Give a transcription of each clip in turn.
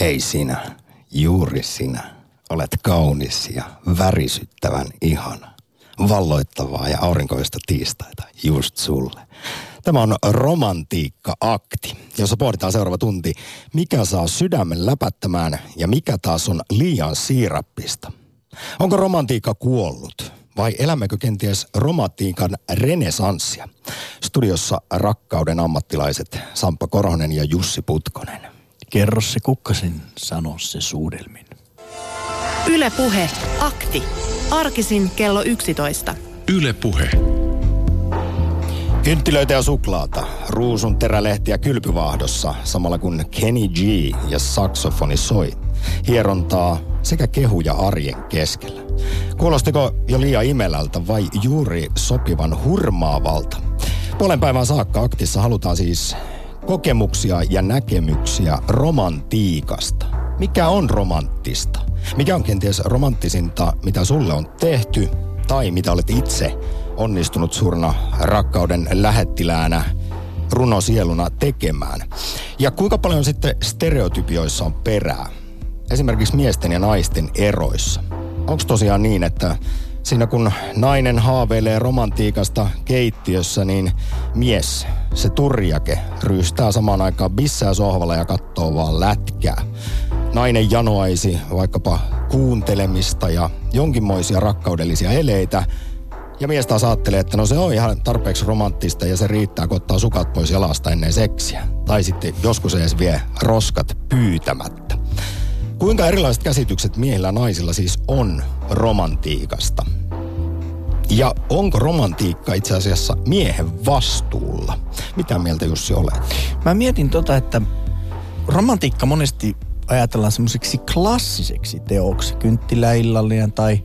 Hei sinä, juuri sinä, olet kaunis ja värisyttävän ihana. Valloittavaa ja aurinkoista tiistaita just sulle. Tämä on romantiikka-akti, jossa pohditaan seuraava tunti, mikä saa sydämen läpättämään ja mikä taas on liian siirappista. Onko romantiikka kuollut? vai elämmekö kenties romantiikan renesanssia? Studiossa rakkauden ammattilaiset Sampa Korhonen ja Jussi Putkonen. Kerro se kukkasin, sano se suudelmin. Ylepuhe akti. Arkisin kello 11. Ylepuhe. Kynttilöitä ja suklaata, ruusun terälehtiä kylpyvaahdossa, samalla kun Kenny G ja saksofoni soi. Hierontaa sekä kehuja arjen keskellä. Kuulostiko jo liian imelältä vai juuri sopivan hurmaavalta? Puolen päivän saakka aktissa halutaan siis kokemuksia ja näkemyksiä romantiikasta. Mikä on romanttista? Mikä on kenties romanttisinta, mitä sulle on tehty tai mitä olet itse onnistunut suurena rakkauden lähettiläänä runosieluna tekemään? Ja kuinka paljon sitten stereotypioissa on perää? Esimerkiksi miesten ja naisten eroissa. Onko tosiaan niin, että siinä kun nainen haaveilee romantiikasta keittiössä, niin mies, se turjake, ryystää samaan aikaan bissää sohvalla ja katsoo vaan lätkää. Nainen janoaisi vaikkapa kuuntelemista ja jonkinmoisia rakkaudellisia eleitä, ja mies taas ajattelee, että no se on ihan tarpeeksi romanttista ja se riittää, kun ottaa sukat pois jalasta ennen seksiä. Tai sitten joskus edes vie roskat pyytämättä. Kuinka erilaiset käsitykset miehillä ja naisilla siis on romantiikasta? Ja onko romantiikka itse asiassa miehen vastuulla? Mitä mieltä Jussi olet? Mä mietin tota, että romantiikka monesti ajatellaan semmoiseksi klassiseksi teoksi. Kynttiläillallinen tai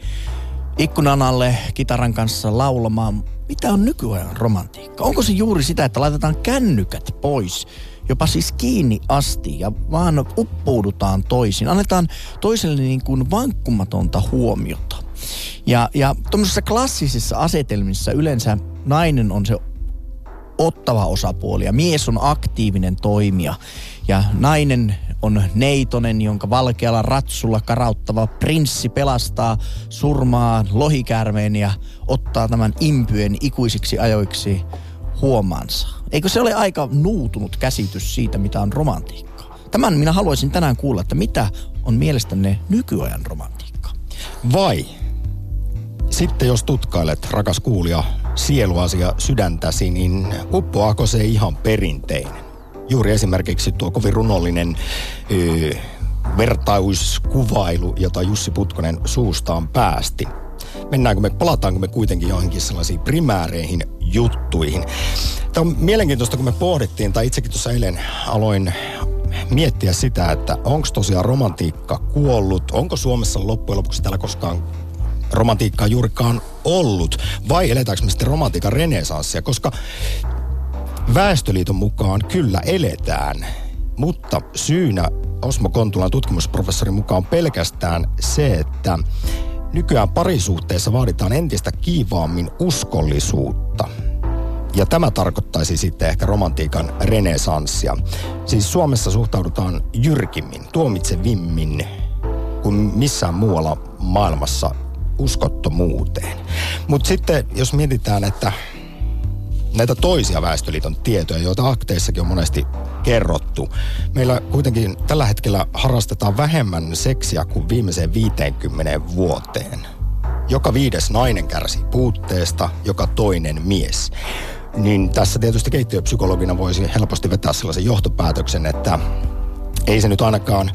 ikkunan alle kitaran kanssa laulamaan. Mitä on nykyajan romantiikka? Onko se juuri sitä, että laitetaan kännykät pois jopa siis kiinni asti ja vaan uppoudutaan toisiin. Annetaan toiselle niin kuin vankkumatonta huomiota. Ja, ja tuommoisissa klassisissa asetelmissa yleensä nainen on se ottava osapuoli ja mies on aktiivinen toimija. Ja nainen on neitonen, jonka valkealla ratsulla karauttava prinssi pelastaa surmaa lohikäärmeen ja ottaa tämän impyen ikuisiksi ajoiksi huomaansa. Eikö se ole aika nuutunut käsitys siitä, mitä on romantiikka? Tämän minä haluaisin tänään kuulla, että mitä on mielestänne nykyajan romantiikka? Vai sitten jos tutkailet, rakas kuulija, sieluasia sydäntäsi, niin uppoako se ihan perinteinen? Juuri esimerkiksi tuo kovin runollinen öö, vertauskuvailu, jota Jussi Putkonen suustaan päästi. Mennäänkö me, palataanko me kuitenkin johonkin sellaisiin primääreihin juttuihin. Tämä on mielenkiintoista, kun me pohdittiin, tai itsekin tuossa eilen aloin miettiä sitä, että onko tosiaan romantiikka kuollut, onko Suomessa loppujen lopuksi täällä koskaan romantiikkaa juurikaan ollut, vai eletäänkö me sitten romantiikan renesanssia, koska Väestöliiton mukaan kyllä eletään, mutta syynä Osmo Kontulan tutkimusprofessorin mukaan pelkästään se, että nykyään parisuhteessa vaaditaan entistä kiivaammin uskollisuutta. Ja tämä tarkoittaisi sitten ehkä romantiikan renesanssia. Siis Suomessa suhtaudutaan jyrkimmin, tuomitsevimmin kuin missään muualla maailmassa uskottomuuteen. Mutta sitten jos mietitään, että näitä toisia Väestöliiton tietoja, joita akteissakin on monesti kerrottu. Meillä kuitenkin tällä hetkellä harrastetaan vähemmän seksiä kuin viimeiseen 50 vuoteen. Joka viides nainen kärsii puutteesta, joka toinen mies. Niin tässä tietysti keittiöpsykologina voisi helposti vetää sellaisen johtopäätöksen, että ei se nyt ainakaan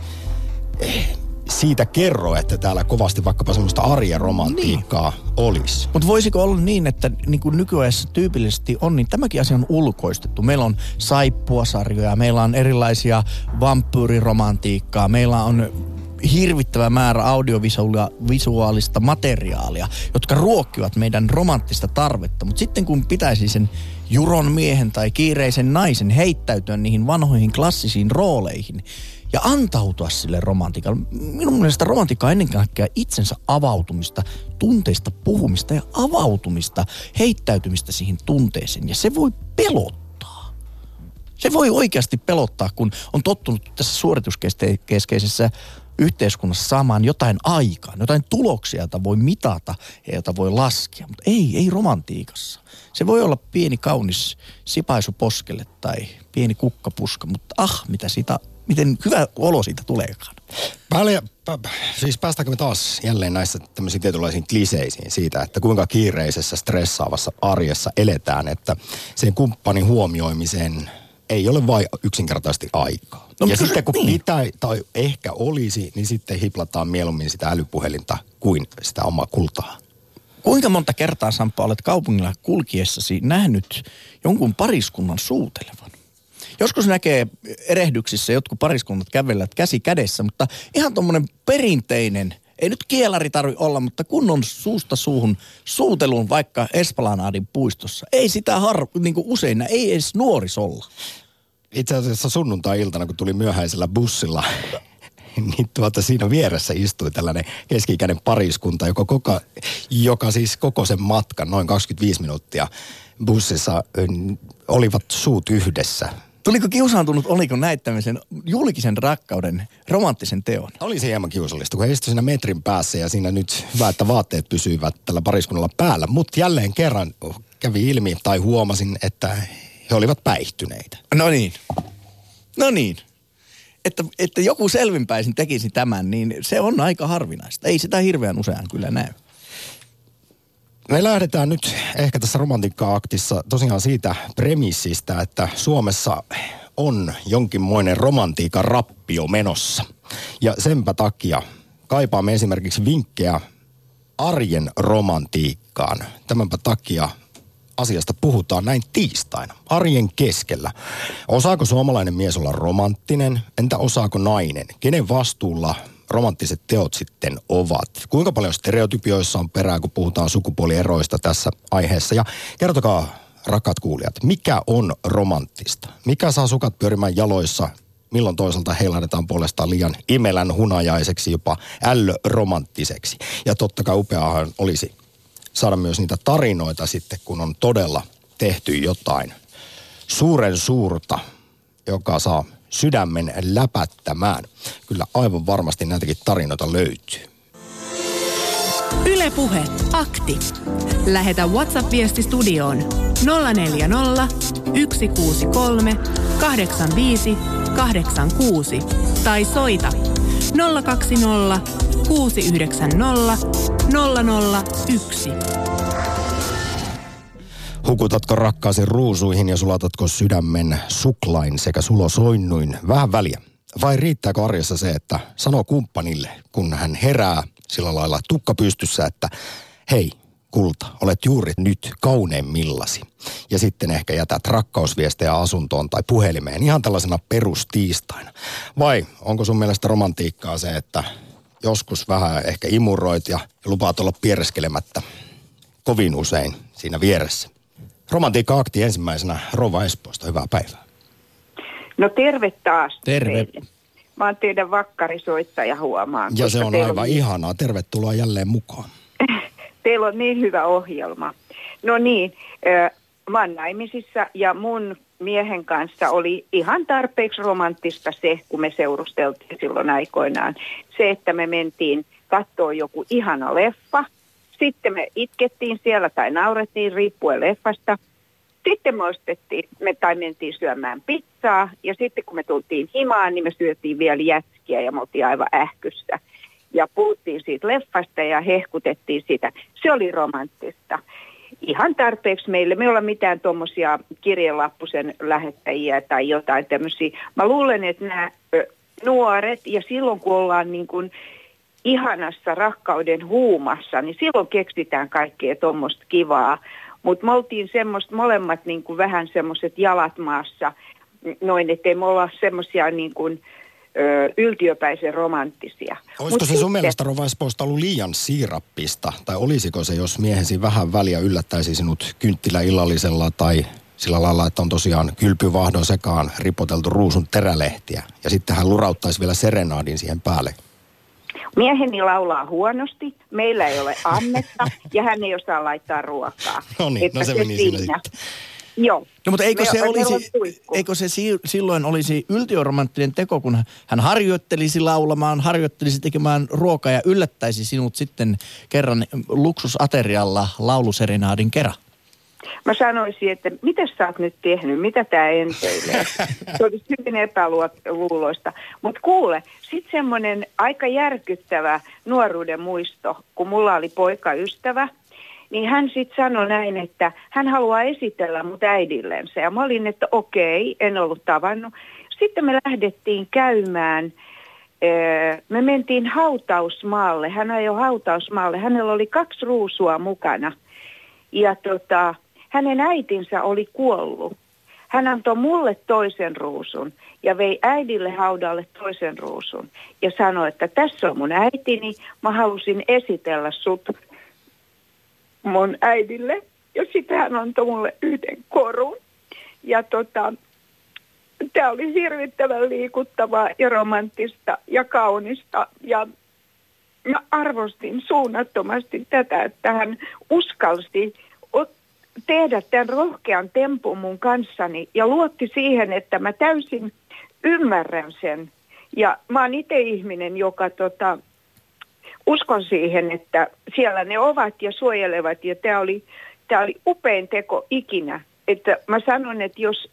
siitä kerro, että täällä kovasti vaikkapa semmoista arjen romantiikkaa niin. olisi. Mutta voisiko olla niin, että niin kuin nykyajassa tyypillisesti on, niin tämäkin asia on ulkoistettu. Meillä on saippuasarjoja, meillä on erilaisia vampyyriromantiikkaa, meillä on hirvittävä määrä audiovisuaalista materiaalia, jotka ruokkivat meidän romanttista tarvetta. Mutta sitten kun pitäisi sen juron miehen tai kiireisen naisen heittäytyä niihin vanhoihin klassisiin rooleihin, ja antautua sille romantiikalle. Minun mielestä romantiikka on ennen kaikkea itsensä avautumista, tunteista puhumista ja avautumista, heittäytymistä siihen tunteeseen. Ja se voi pelottaa. Se voi oikeasti pelottaa, kun on tottunut tässä suorituskeskeisessä yhteiskunnassa saamaan jotain aikaan, jotain tuloksia, joita voi mitata ja joita voi laskea. Mutta ei, ei romantiikassa. Se voi olla pieni kaunis sipaisu poskelle tai pieni kukkapuska, mutta ah, mitä siitä, miten hyvä olo siitä tuleekaan. Paljon, siis päästäänkö me taas jälleen näissä tämmöisiin tietynlaisiin kliseisiin siitä, että kuinka kiireisessä, stressaavassa arjessa eletään, että sen kumppanin huomioimiseen ei ole vain yksinkertaisesti aikaa. No, ja sitten kun niin. pitää tai ehkä olisi, niin sitten hiplataan mieluummin sitä älypuhelinta kuin sitä omaa kultaa. Kuinka monta kertaa, Sampa, olet kaupungilla kulkiessasi nähnyt jonkun pariskunnan suutelevan? Joskus näkee erehdyksissä jotkut pariskunnat kävellät käsi kädessä, mutta ihan tuommoinen perinteinen, ei nyt kielari tarvi olla, mutta kunnon suusta suuhun suuteluun vaikka Esplanadin puistossa. Ei sitä har, niin kuin usein, ei edes nuorisolla. Itse asiassa sunnuntai-iltana, kun tuli myöhäisellä bussilla niin tuota siinä vieressä istui tällainen keski-ikäinen pariskunta, joka, koko, joka siis koko sen matkan, noin 25 minuuttia bussissa, olivat suut yhdessä Tuliko kiusaantunut, oliko näittämisen julkisen rakkauden romanttisen teon? Oli se hieman kiusallista, kun he istuivat siinä metrin päässä ja siinä nyt hyvä, että vaatteet pysyivät tällä pariskunnalla päällä. Mutta jälleen kerran kävi ilmi tai huomasin, että he olivat päihtyneitä. No niin. No niin. Että, että joku selvinpäisin tekisi tämän, niin se on aika harvinaista. Ei sitä hirveän usein kyllä näy. Me lähdetään nyt ehkä tässä romantiikka-aktissa tosiaan siitä premissistä, että Suomessa on jonkinmoinen romantiikan rappio menossa. Ja senpä takia kaipaamme esimerkiksi vinkkejä arjen romantiikkaan. Tämänpä takia asiasta puhutaan näin tiistaina, arjen keskellä. Osaako suomalainen mies olla romanttinen? Entä osaako nainen? Kenen vastuulla romanttiset teot sitten ovat? Kuinka paljon stereotypioissa on perää, kun puhutaan sukupuolieroista tässä aiheessa? Ja kertokaa, rakkaat kuulijat, mikä on romanttista? Mikä saa sukat pyörimään jaloissa? Milloin toisaalta heilahdetaan puolestaan liian imelän hunajaiseksi, jopa ällöromanttiseksi? Ja totta kai upeahan olisi saada myös niitä tarinoita sitten, kun on todella tehty jotain suuren suurta, joka saa sydämen läpättämään. Kyllä aivan varmasti näitäkin tarinoita löytyy. Ylepuhe akti. Lähetä WhatsApp-viesti studioon 040 163 85 86 tai soita 020 690 001. Hukutatko rakkaasi ruusuihin ja sulatatko sydämen suklain sekä sulosoinnuin? Vähän väliä. Vai riittääkö arjessa se, että sanoo kumppanille, kun hän herää sillä lailla tukka pystyssä, että hei, kulta, olet juuri nyt kauneimmillasi. Ja sitten ehkä jätät rakkausviestejä asuntoon tai puhelimeen ihan tällaisena perustiistaina. Vai onko sun mielestä romantiikkaa se, että joskus vähän ehkä imuroit ja lupaat olla piereskelemättä kovin usein siinä vieressä? Romantiikka-akti ensimmäisenä Rova Espoosta. Hyvää päivää. No terve taas. Terve. Teille. Mä oon teidän vakkarisoittaja huomaan. Ja se on aivan on... ihanaa. Tervetuloa jälleen mukaan. teillä on niin hyvä ohjelma. No niin, mä oon naimisissa ja mun miehen kanssa oli ihan tarpeeksi romanttista se, kun me seurusteltiin silloin aikoinaan. Se, että me mentiin katsoa joku ihana leffa – sitten me itkettiin siellä tai naurettiin riippuen leffasta. Sitten me ostettiin, me tai mentiin syömään pizzaa ja sitten kun me tultiin himaan, niin me syötiin vielä jätskiä ja me oltiin aivan ähkyssä. Ja puhuttiin siitä leffasta ja hehkutettiin sitä. Se oli romanttista. Ihan tarpeeksi meille. Me ei olla mitään tuommoisia kirjelappusen lähettäjiä tai jotain tämmöisiä. Mä luulen, että nämä nuoret ja silloin kun ollaan niin kuin ihanassa rakkauden huumassa, niin silloin keksitään kaikkea tuommoista kivaa. Mutta me oltiin semmoista molemmat niin kuin vähän semmoiset jalat maassa, noin, ettei me olla semmoisia niin kuin, ö, yltiöpäisen romanttisia. Olisiko Mut se sun mielestä Rovaispoista ollut liian siirappista? Tai olisiko se, jos miehesi vähän väliä yllättäisi sinut kynttilä illallisella tai sillä lailla, että on tosiaan kylpyvahdon sekaan ripoteltu ruusun terälehtiä. Ja sitten hän lurauttaisi vielä serenaadin siihen päälle. Mieheni laulaa huonosti, meillä ei ole annetta ja hän ei osaa laittaa ruokaa. No niin, no se, se meni siinä. siinä. Joo. No mutta eikö Me- se, olisi, eikö se si- silloin olisi yltiöromanttinen teko, kun hän harjoittelisi laulamaan, harjoittelisi tekemään ruokaa ja yllättäisi sinut sitten kerran luksusaterialla lauluserenaadin kerran? Mä sanoisin, että mitä sä oot nyt tehnyt, mitä tämä enteilee. Se olisi hyvin epäluuloista. Mutta kuule, sitten semmoinen aika järkyttävä nuoruuden muisto, kun mulla oli poikaystävä, niin hän sitten sanoi näin, että hän haluaa esitellä mut äidillensä. Ja mä olin, että okei, en ollut tavannut. Sitten me lähdettiin käymään Ee, me mentiin hautausmaalle. Hän ajoi hautausmaalle. Hänellä oli kaksi ruusua mukana. Ja tota, hänen äitinsä oli kuollut. Hän antoi mulle toisen ruusun ja vei äidille haudalle toisen ruusun. Ja sanoi, että tässä on mun äitini. Mä halusin esitellä sut mun äidille. Ja sitten hän antoi mulle yhden korun. Ja tota, tämä oli hirvittävän liikuttavaa ja romanttista ja kaunista. Ja mä arvostin suunnattomasti tätä, että hän uskalsi tehdä tämän rohkean tempun mun kanssani ja luotti siihen, että mä täysin ymmärrän sen. Ja mä oon itse ihminen, joka tota, uskon siihen, että siellä ne ovat ja suojelevat. Ja tämä oli, tää oli upein teko ikinä. Että mä sanon, että jos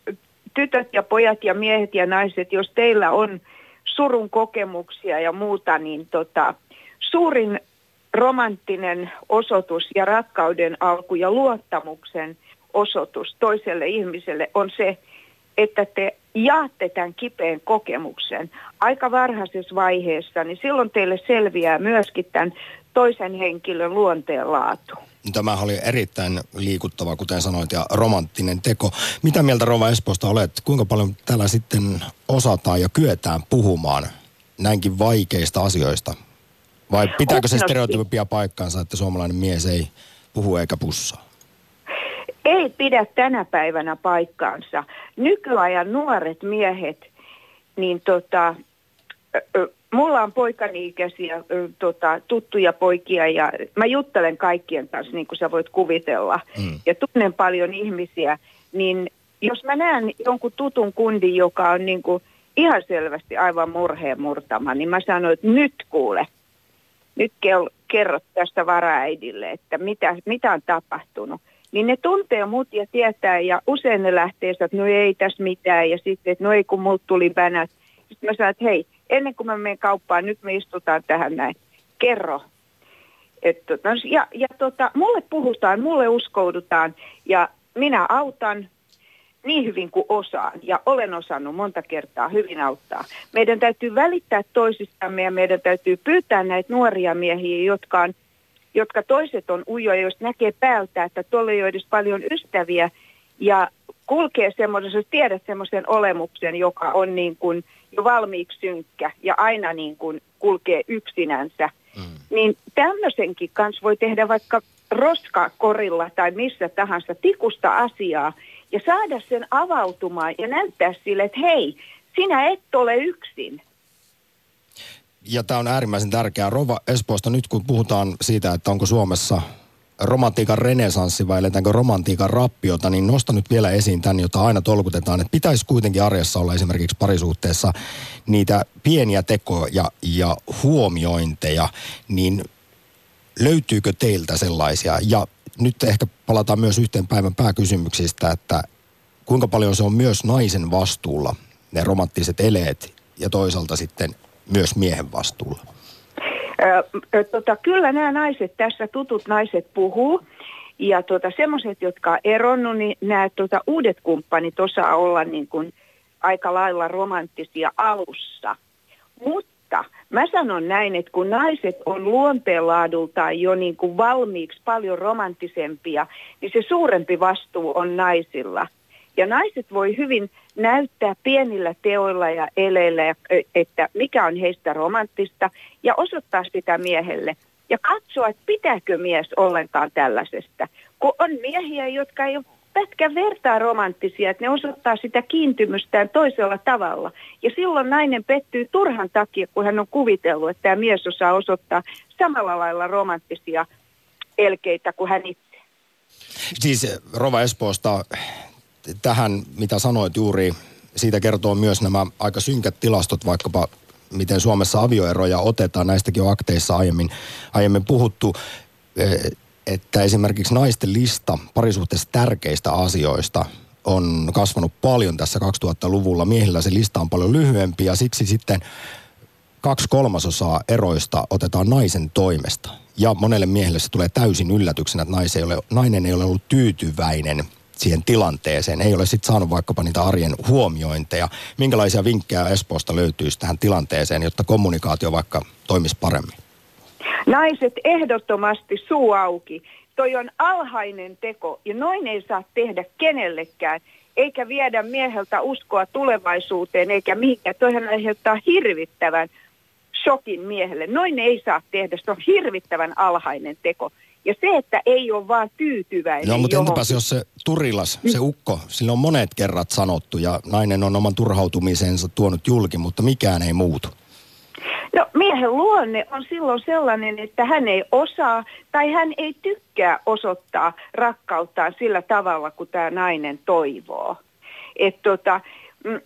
tytöt ja pojat ja miehet ja naiset, jos teillä on surun kokemuksia ja muuta, niin tota, suurin romanttinen osoitus ja rakkauden alku ja luottamuksen osoitus toiselle ihmiselle on se, että te jaatte tämän kipeän kokemuksen aika varhaisessa vaiheessa, niin silloin teille selviää myöskin tämän toisen henkilön luonteen laatu. Tämä oli erittäin liikuttava, kuten sanoit, ja romanttinen teko. Mitä mieltä Rova Espoosta olet? Kuinka paljon täällä sitten osataan ja kyetään puhumaan näinkin vaikeista asioista? Vai pitääkö se Hupnosti. stereotypia paikkaansa, että suomalainen mies ei puhu eikä pussaa? ei pidä tänä päivänä paikkaansa. Nykyajan nuoret miehet, niin tota, mulla on poikani ikäisiä tota, tuttuja poikia ja mä juttelen kaikkien kanssa, niin kuin sä voit kuvitella. Mm. Ja tunnen paljon ihmisiä, niin jos mä näen jonkun tutun kundin, joka on niin kuin ihan selvästi aivan murheen murtama, niin mä sanon, että nyt kuule, nyt kerrot tästä varaäidille, että mitä, mitä on tapahtunut. Niin ne tuntee mut ja tietää ja usein ne lähtee, että no ei tässä mitään ja sitten, että no ei kun mut tuli bänät. Sitten mä sanon, että hei, ennen kuin mä menen kauppaan, nyt me istutaan tähän näin. Kerro. Et, tota, ja ja tota, mulle puhutaan, mulle uskoudutaan ja minä autan niin hyvin kuin osaan ja olen osannut monta kertaa hyvin auttaa. Meidän täytyy välittää toisistamme ja meidän täytyy pyytää näitä nuoria miehiä, jotka, on, jotka toiset on ujoja, jos näkee päältä, että tuolla ei ole edes paljon ystäviä ja kulkee semmoisen, jos tiedät semmoisen olemuksen, joka on niin kuin jo valmiiksi synkkä ja aina niin kuin kulkee yksinänsä, Mm. niin tämmöisenkin kanssa voi tehdä vaikka roskakorilla tai missä tahansa tikusta asiaa ja saada sen avautumaan ja näyttää sille, että hei, sinä et ole yksin. Ja tämä on äärimmäisen tärkeää. Rova Espoosta nyt kun puhutaan siitä, että onko Suomessa romantiikan renesanssi vai eletäänkö romantiikan rappiota, niin nostan nyt vielä esiin tämän, jota aina tolkutetaan, että pitäisi kuitenkin arjessa olla esimerkiksi parisuhteessa niitä pieniä tekoja ja huomiointeja, niin löytyykö teiltä sellaisia? Ja nyt ehkä palataan myös yhteen päivän pääkysymyksistä, että kuinka paljon se on myös naisen vastuulla, ne romanttiset eleet, ja toisaalta sitten myös miehen vastuulla. Ö, tota, kyllä nämä naiset tässä, tutut naiset puhuu. Ja tota, semmoiset, jotka on eronnut, niin nämä tota, uudet kumppanit osaa olla niin kuin aika lailla romanttisia alussa. Mutta mä sanon näin, että kun naiset on luonteenlaadultaan jo niin kuin valmiiksi paljon romanttisempia, niin se suurempi vastuu on naisilla. Ja naiset voi hyvin näyttää pienillä teoilla ja eleillä, että mikä on heistä romanttista, ja osoittaa sitä miehelle. Ja katsoa, että pitääkö mies ollenkaan tällaisesta. Kun on miehiä, jotka ei ole pätkän vertaa romanttisia, että ne osoittaa sitä kiintymystään toisella tavalla. Ja silloin nainen pettyy turhan takia, kun hän on kuvitellut, että tämä mies osaa osoittaa samalla lailla romanttisia elkeitä kuin hän itse. Siis Rova Espoosta, tähän, mitä sanoit juuri, siitä kertoo myös nämä aika synkät tilastot, vaikkapa miten Suomessa avioeroja otetaan. Näistäkin on akteissa aiemmin, aiemmin puhuttu, eh, että esimerkiksi naisten lista parisuhteessa tärkeistä asioista on kasvanut paljon tässä 2000-luvulla. Miehillä se lista on paljon lyhyempi ja siksi sitten kaksi kolmasosaa eroista otetaan naisen toimesta. Ja monelle miehelle se tulee täysin yllätyksenä, että ei ole, nainen ei ole ollut tyytyväinen siihen tilanteeseen. Ei ole sitten saanut vaikkapa niitä arjen huomiointeja. Minkälaisia vinkkejä Espoosta löytyisi tähän tilanteeseen, jotta kommunikaatio vaikka toimisi paremmin? Naiset ehdottomasti suu auki. Toi on alhainen teko ja noin ei saa tehdä kenellekään eikä viedä mieheltä uskoa tulevaisuuteen eikä mihinkään. Toihan aiheuttaa hirvittävän shokin miehelle. Noin ei saa tehdä, se on hirvittävän alhainen teko. Ja se, että ei ole vaan tyytyväinen Joo, mutta johonkin. entäpäs jos se Turilas, se ukko, sillä on monet kerrat sanottu ja nainen on oman turhautumisensa tuonut julki, mutta mikään ei muutu. No miehen luonne on silloin sellainen, että hän ei osaa tai hän ei tykkää osoittaa rakkauttaan sillä tavalla, kuin tämä nainen toivoo. Et tota, mm,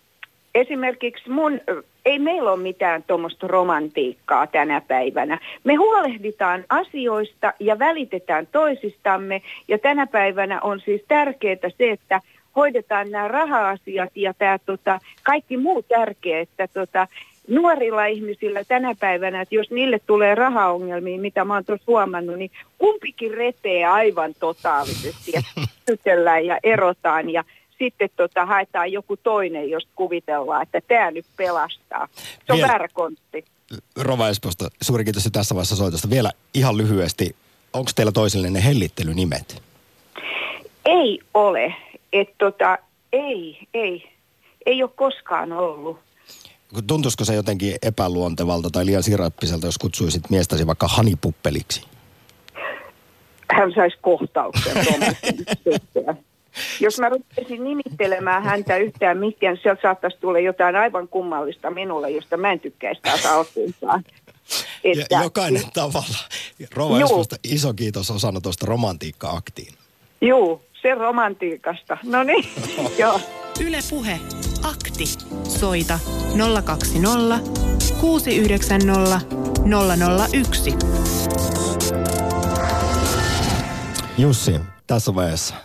esimerkiksi mun, ei meillä ole mitään tuommoista romantiikkaa tänä päivänä. Me huolehditaan asioista ja välitetään toisistamme ja tänä päivänä on siis tärkeää se, että hoidetaan nämä raha-asiat ja tämä tota, kaikki muu tärkeä, että tota, nuorilla ihmisillä tänä päivänä, että jos niille tulee rahaongelmia, mitä mä oon tuossa huomannut, niin kumpikin repee aivan totaalisesti ja tytellään ja erotaan ja sitten tota, haetaan joku toinen, jos kuvitellaan, että tämä nyt pelastaa. Se on Vielä- väärä kontti. Rova Espoosta, suuri kiitos tässä vaiheessa soitosta. Vielä ihan lyhyesti, onko teillä toisille ne hellittelynimet? Ei ole. että tota, ei, ei. Ei ole koskaan ollut. Tuntuisiko se jotenkin epäluontevalta tai liian sirappiselta, jos kutsuisit miestäsi vaikka hanipuppeliksi? hän saisi kohtauksen. Jos mä rupesin nimittelemään häntä yhtään mihinkään, sieltä saattaisi tulla jotain aivan kummallista minulle, josta mä en tykkäisi taas alkuunkaan. Ja, jokainen tavalla. Rova iso kiitos osanotosta romantiikka-aktiin. Juu, se romantiikasta. No niin, joo. Yle Puhe. Akti. Soita 020 690 001. Jussi, tässä vaiheessa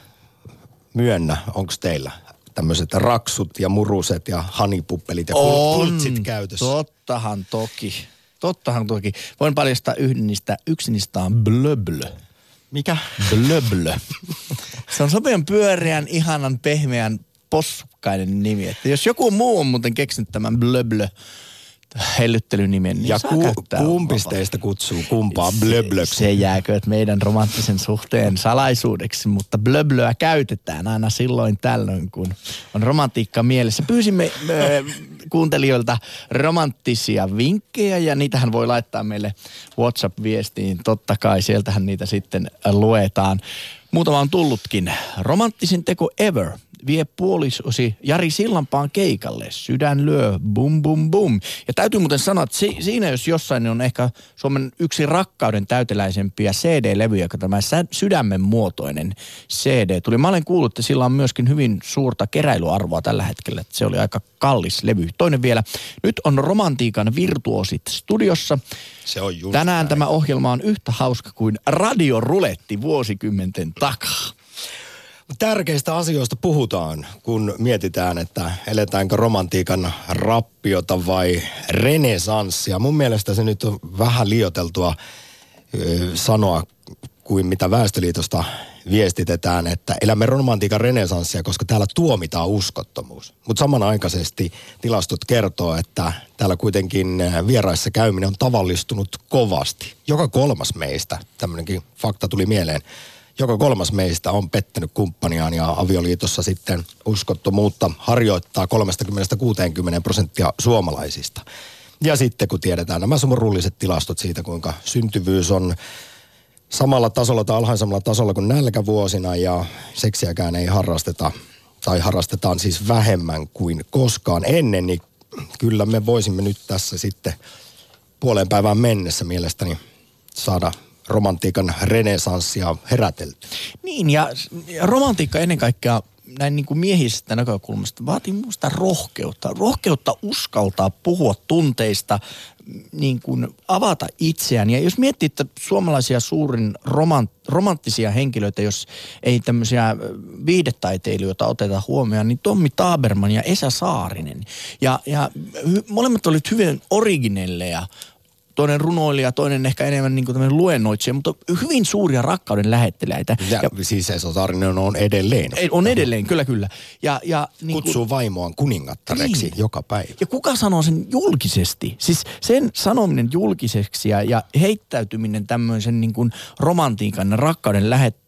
myönnä, onko teillä tämmöiset raksut ja muruset ja hanipuppelit ja kul- kultsit käytössä? Tottahan toki. Tottahan toki. Voin paljastaa yhden niistä. Yksi niistä on blöblö. Mikä? Blöblö. Se on sopivan pyöreän, ihanan, pehmeän, possukkainen nimi. Että jos joku muu on muuten keksinyt tämän blöblö hellyttelynimen, niin Ja ku, kumpi teistä kutsuu kumpaa blöblöksi? Se jääkö meidän romanttisen suhteen salaisuudeksi, mutta blöblöä käytetään aina silloin tällöin, kun on romantiikka mielessä. Pyysimme ö, kuuntelijoilta romanttisia vinkkejä ja niitähän voi laittaa meille WhatsApp-viestiin. Totta kai sieltähän niitä sitten luetaan. Muutama on tullutkin. Romanttisin teko ever vie puolisosi Jari Sillanpaan keikalle. Sydän lyö, bum bum bum. Ja täytyy muuten sanoa, että si- siinä jos jossain niin on ehkä Suomen yksi rakkauden täyteläisempiä CD-levyjä, joka tämä sydämen muotoinen CD tuli. Mä olen kuullut, että sillä on myöskin hyvin suurta keräilyarvoa tällä hetkellä. Että se oli aika kallis levy. Toinen vielä. Nyt on romantiikan virtuosit studiossa. Se on just Tänään näin. tämä ohjelma on yhtä hauska kuin radioruletti vuosikymmenten takaa. Tärkeistä asioista puhutaan, kun mietitään, että eletäänkö romantiikan rappiota vai renesanssia. Mun mielestä se nyt on vähän liioteltua ö, sanoa kuin mitä Väestöliitosta viestitetään, että elämme romantiikan renesanssia, koska täällä tuomitaan uskottomuus. Mutta samanaikaisesti tilastot kertoo, että täällä kuitenkin vieraissa käyminen on tavallistunut kovasti. Joka kolmas meistä, tämmöinenkin fakta tuli mieleen, joka kolmas meistä on pettänyt kumppaniaan ja avioliitossa sitten uskottomuutta harjoittaa 30-60 prosenttia suomalaisista. Ja sitten kun tiedetään nämä surulliset tilastot siitä, kuinka syntyvyys on samalla tasolla tai alhaisemmalla tasolla kuin nälkävuosina ja seksiäkään ei harrasteta tai harrastetaan siis vähemmän kuin koskaan ennen, niin kyllä me voisimme nyt tässä sitten puoleen päivään mennessä mielestäni saada romantiikan renesanssia herätelty. Niin, ja, romantiikka ennen kaikkea näin niin kuin miehisestä näkökulmasta vaatii minusta rohkeutta. Rohkeutta uskaltaa puhua tunteista, niin kuin avata itseään. Ja jos miettii, että suomalaisia suurin romant, romanttisia henkilöitä, jos ei tämmöisiä viidetaiteilijoita oteta huomioon, niin Tommi Taberman ja Esa Saarinen. Ja, ja molemmat olivat hyvin originelleja toinen runoilija, toinen ehkä enemmän niin kuin luennoitsija, mutta hyvin suuria rakkauden lähetteläitä. Ja, ja siis Esa Saarinen on edelleen. On edelleen, kyllä kyllä. Ja, ja, niin Kutsuu kuin, vaimoaan kuningattareksi niin. joka päivä. Ja kuka sanoo sen julkisesti? Siis sen sanominen julkiseksi ja, ja heittäytyminen tämmöisen niin kuin romantiikan ja rakkauden lähetteläitä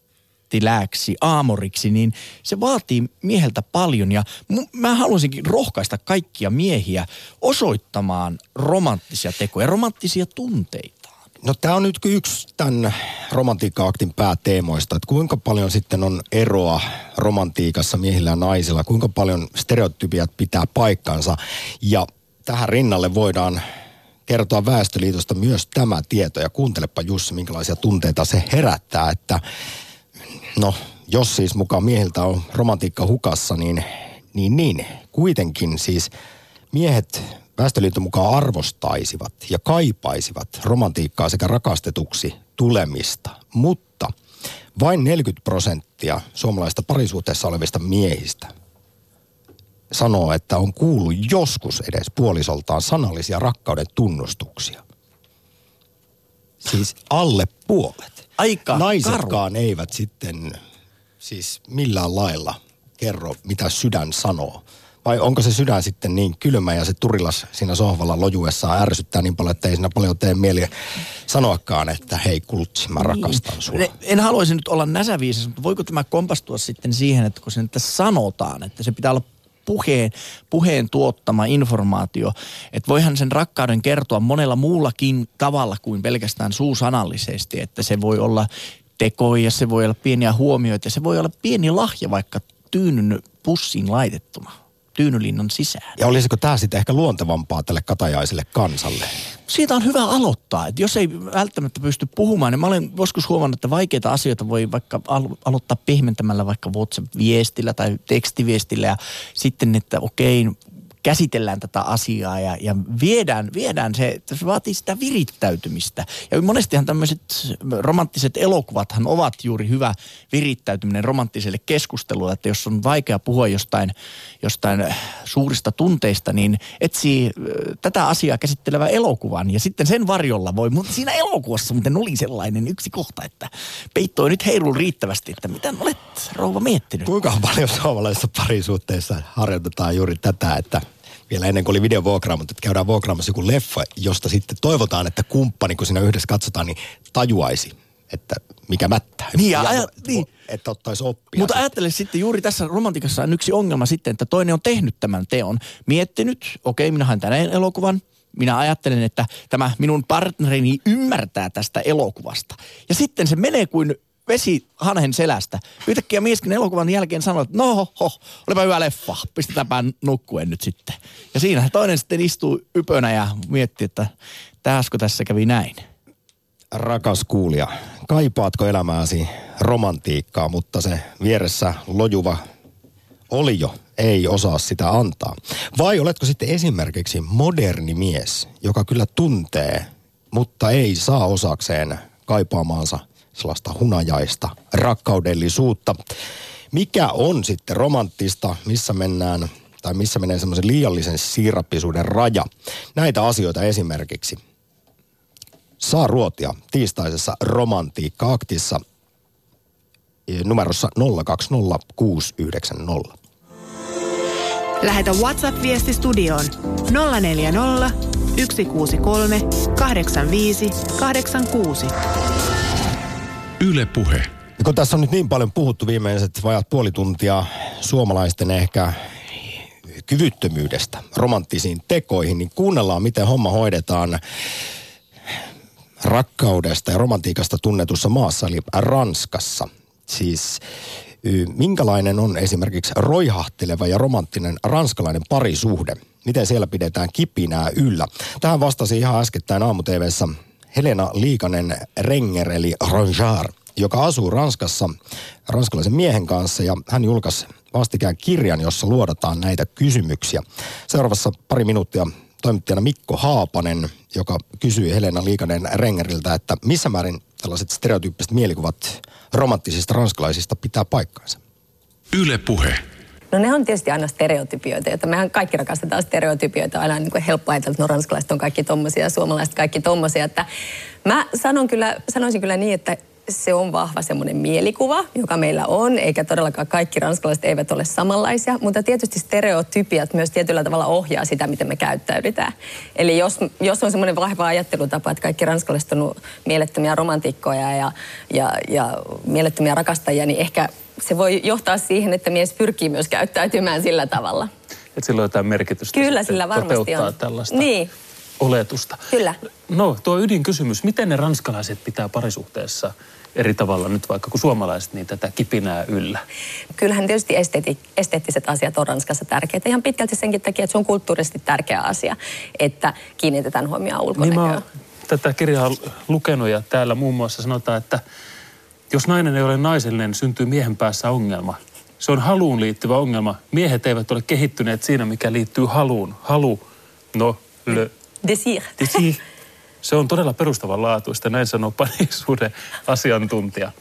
jättilääksi, aamoriksi, niin se vaatii mieheltä paljon. Ja mä haluaisinkin rohkaista kaikkia miehiä osoittamaan romanttisia tekoja, romanttisia tunteita. No tämä on nyt yksi tämän romantiikka-aktin pääteemoista, että kuinka paljon sitten on eroa romantiikassa miehillä ja naisilla, kuinka paljon stereotypiat pitää paikkansa ja tähän rinnalle voidaan kertoa Väestöliitosta myös tämä tieto ja kuuntelepa Jussi, minkälaisia tunteita se herättää, että No, jos siis mukaan miehiltä on romantiikka hukassa, niin, niin, niin. Kuitenkin siis miehet Väestöliiton mukaan arvostaisivat ja kaipaisivat romantiikkaa sekä rakastetuksi tulemista, mutta vain 40 prosenttia suomalaista parisuhteessa olevista miehistä sanoo, että on kuullut joskus edes puolisoltaan sanallisia rakkauden tunnustuksia. Siis alle puolet aika Naisetkaan karu. eivät sitten siis millään lailla kerro, mitä sydän sanoo. Vai onko se sydän sitten niin kylmä ja se turilas siinä sohvalla lojuessaan ärsyttää niin paljon, että ei siinä paljon tee mieli sanoakaan, että hei kultsi, mä niin. rakastan sua. En, en haluaisi nyt olla näsäviisas, mutta voiko tämä kompastua sitten siihen, että kun se nyt sanotaan, että se pitää olla puheen, puheen tuottama informaatio. Että voihan sen rakkauden kertoa monella muullakin tavalla kuin pelkästään suusanallisesti. Että se voi olla tekoja, se voi olla pieniä huomioita, se voi olla pieni lahja vaikka tyynyn pussiin laitettuna tyynylinnan sisään. Ja olisiko tämä sitten ehkä luontevampaa tälle katajaiselle kansalle? Siitä on hyvä aloittaa, että jos ei välttämättä pysty puhumaan, niin mä olen joskus huomannut, että vaikeita asioita voi vaikka alo- aloittaa pehmentämällä vaikka WhatsApp-viestillä tai tekstiviestillä ja sitten, että okei, käsitellään tätä asiaa ja, ja viedään, viedään se, se vaatii sitä virittäytymistä. Ja monestihan tämmöiset romanttiset elokuvathan ovat juuri hyvä virittäytyminen romanttiselle keskustelulle, että jos on vaikea puhua jostain, jostain suurista tunteista, niin etsii tätä asiaa käsittelevä elokuvan ja sitten sen varjolla voi, mutta siinä elokuvassa muuten oli sellainen yksi kohta, että peittoi nyt heilun riittävästi, että mitä olet rouva miettinyt? Kuinka paljon suomalaisessa parisuhteessa harjoitetaan juuri tätä, että vielä ennen kuin oli videovuokraama, mutta että käydään vuokraamassa joku leffa, josta sitten toivotaan, että kumppani, kun siinä yhdessä katsotaan, niin tajuaisi, että mikä mättää. Niin, ja, ja, niin. Että ottaisi oppia. Mutta ajattele sitten juuri tässä romantikassa on yksi ongelma sitten, että toinen on tehnyt tämän teon, miettinyt, okei, okay, minä haen tänään elokuvan, minä ajattelen, että tämä minun partnerini ymmärtää tästä elokuvasta. Ja sitten se menee kuin vesi hanhen selästä. Yhtäkkiä mieskin elokuvan jälkeen sanoi, että no ho, olipa hyvä leffa, pistetäänpä nukkuen nyt sitten. Ja siinä toinen sitten istuu ypönä ja miettii, että tähäskö tässä kävi näin. Rakas kuulija, kaipaatko elämääsi romantiikkaa, mutta se vieressä lojuva oli jo ei osaa sitä antaa? Vai oletko sitten esimerkiksi moderni mies, joka kyllä tuntee, mutta ei saa osakseen kaipaamaansa sellaista hunajaista rakkaudellisuutta. Mikä on sitten romanttista, missä mennään tai missä menee semmoisen liiallisen siirappisuuden raja. Näitä asioita esimerkiksi saa ruotia tiistaisessa romantiikka-aktissa e, numerossa 020690. Lähetä WhatsApp-viesti studioon 040 163 85 86. Yle Puhe. Kun tässä on nyt niin paljon puhuttu viimeiset vajat puoli tuntia suomalaisten ehkä kyvyttömyydestä romanttisiin tekoihin, niin kuunnellaan, miten homma hoidetaan rakkaudesta ja romantiikasta tunnetussa maassa, eli Ranskassa. Siis minkälainen on esimerkiksi roihahteleva ja romanttinen ranskalainen parisuhde? Miten siellä pidetään kipinää yllä? Tähän vastasi ihan äskettäin aamu Helena Liikanen Renger eli Ranjar, joka asuu Ranskassa ranskalaisen miehen kanssa ja hän julkaisi vastikään kirjan, jossa luodataan näitä kysymyksiä. Seuraavassa pari minuuttia toimittajana Mikko Haapanen, joka kysyi Helena Liikanen Rengeriltä, että missä määrin tällaiset stereotyyppiset mielikuvat romanttisista ranskalaisista pitää paikkaansa. Yle puhe. No ne on tietysti aina stereotypioita, että mehän kaikki rakastetaan stereotypioita. Aina niin kuin helppo ajatella, että no ranskalaiset on kaikki tommosia ja suomalaiset kaikki tommosia. Että mä sanon kyllä, sanoisin kyllä niin, että se on vahva semmoinen mielikuva, joka meillä on, eikä todellakaan kaikki ranskalaiset eivät ole samanlaisia, mutta tietysti stereotypiat myös tietyllä tavalla ohjaa sitä, miten me käyttäydytään. Eli jos, jos on semmoinen vahva ajattelutapa, että kaikki ranskalaiset on mielettömiä romantikkoja ja, ja, ja mielettömiä rakastajia, niin ehkä se voi johtaa siihen, että mies pyrkii myös käyttäytymään sillä tavalla. Että sillä on jotain merkitystä. Kyllä, sillä varmasti on. tällaista niin. oletusta. Kyllä. No, tuo ydinkysymys. Miten ne ranskalaiset pitää parisuhteessa eri tavalla nyt vaikka kuin suomalaiset niin tätä kipinää yllä? Kyllähän tietysti esteeti, esteettiset asiat on Ranskassa tärkeitä. Ihan pitkälti senkin takia, että se on kulttuurisesti tärkeä asia, että kiinnitetään huomioon ulkonäköön. Niin mä tätä kirjaa lukenut ja täällä muun muassa sanotaan, että jos nainen ei ole naisellinen, syntyy miehen päässä ongelma. Se on haluun liittyvä ongelma. Miehet eivät ole kehittyneet siinä, mikä liittyy haluun. Halu, no, le... Desir. Desir. Se on todella perustavanlaatuista, näin sanoo parisuuden asiantuntija.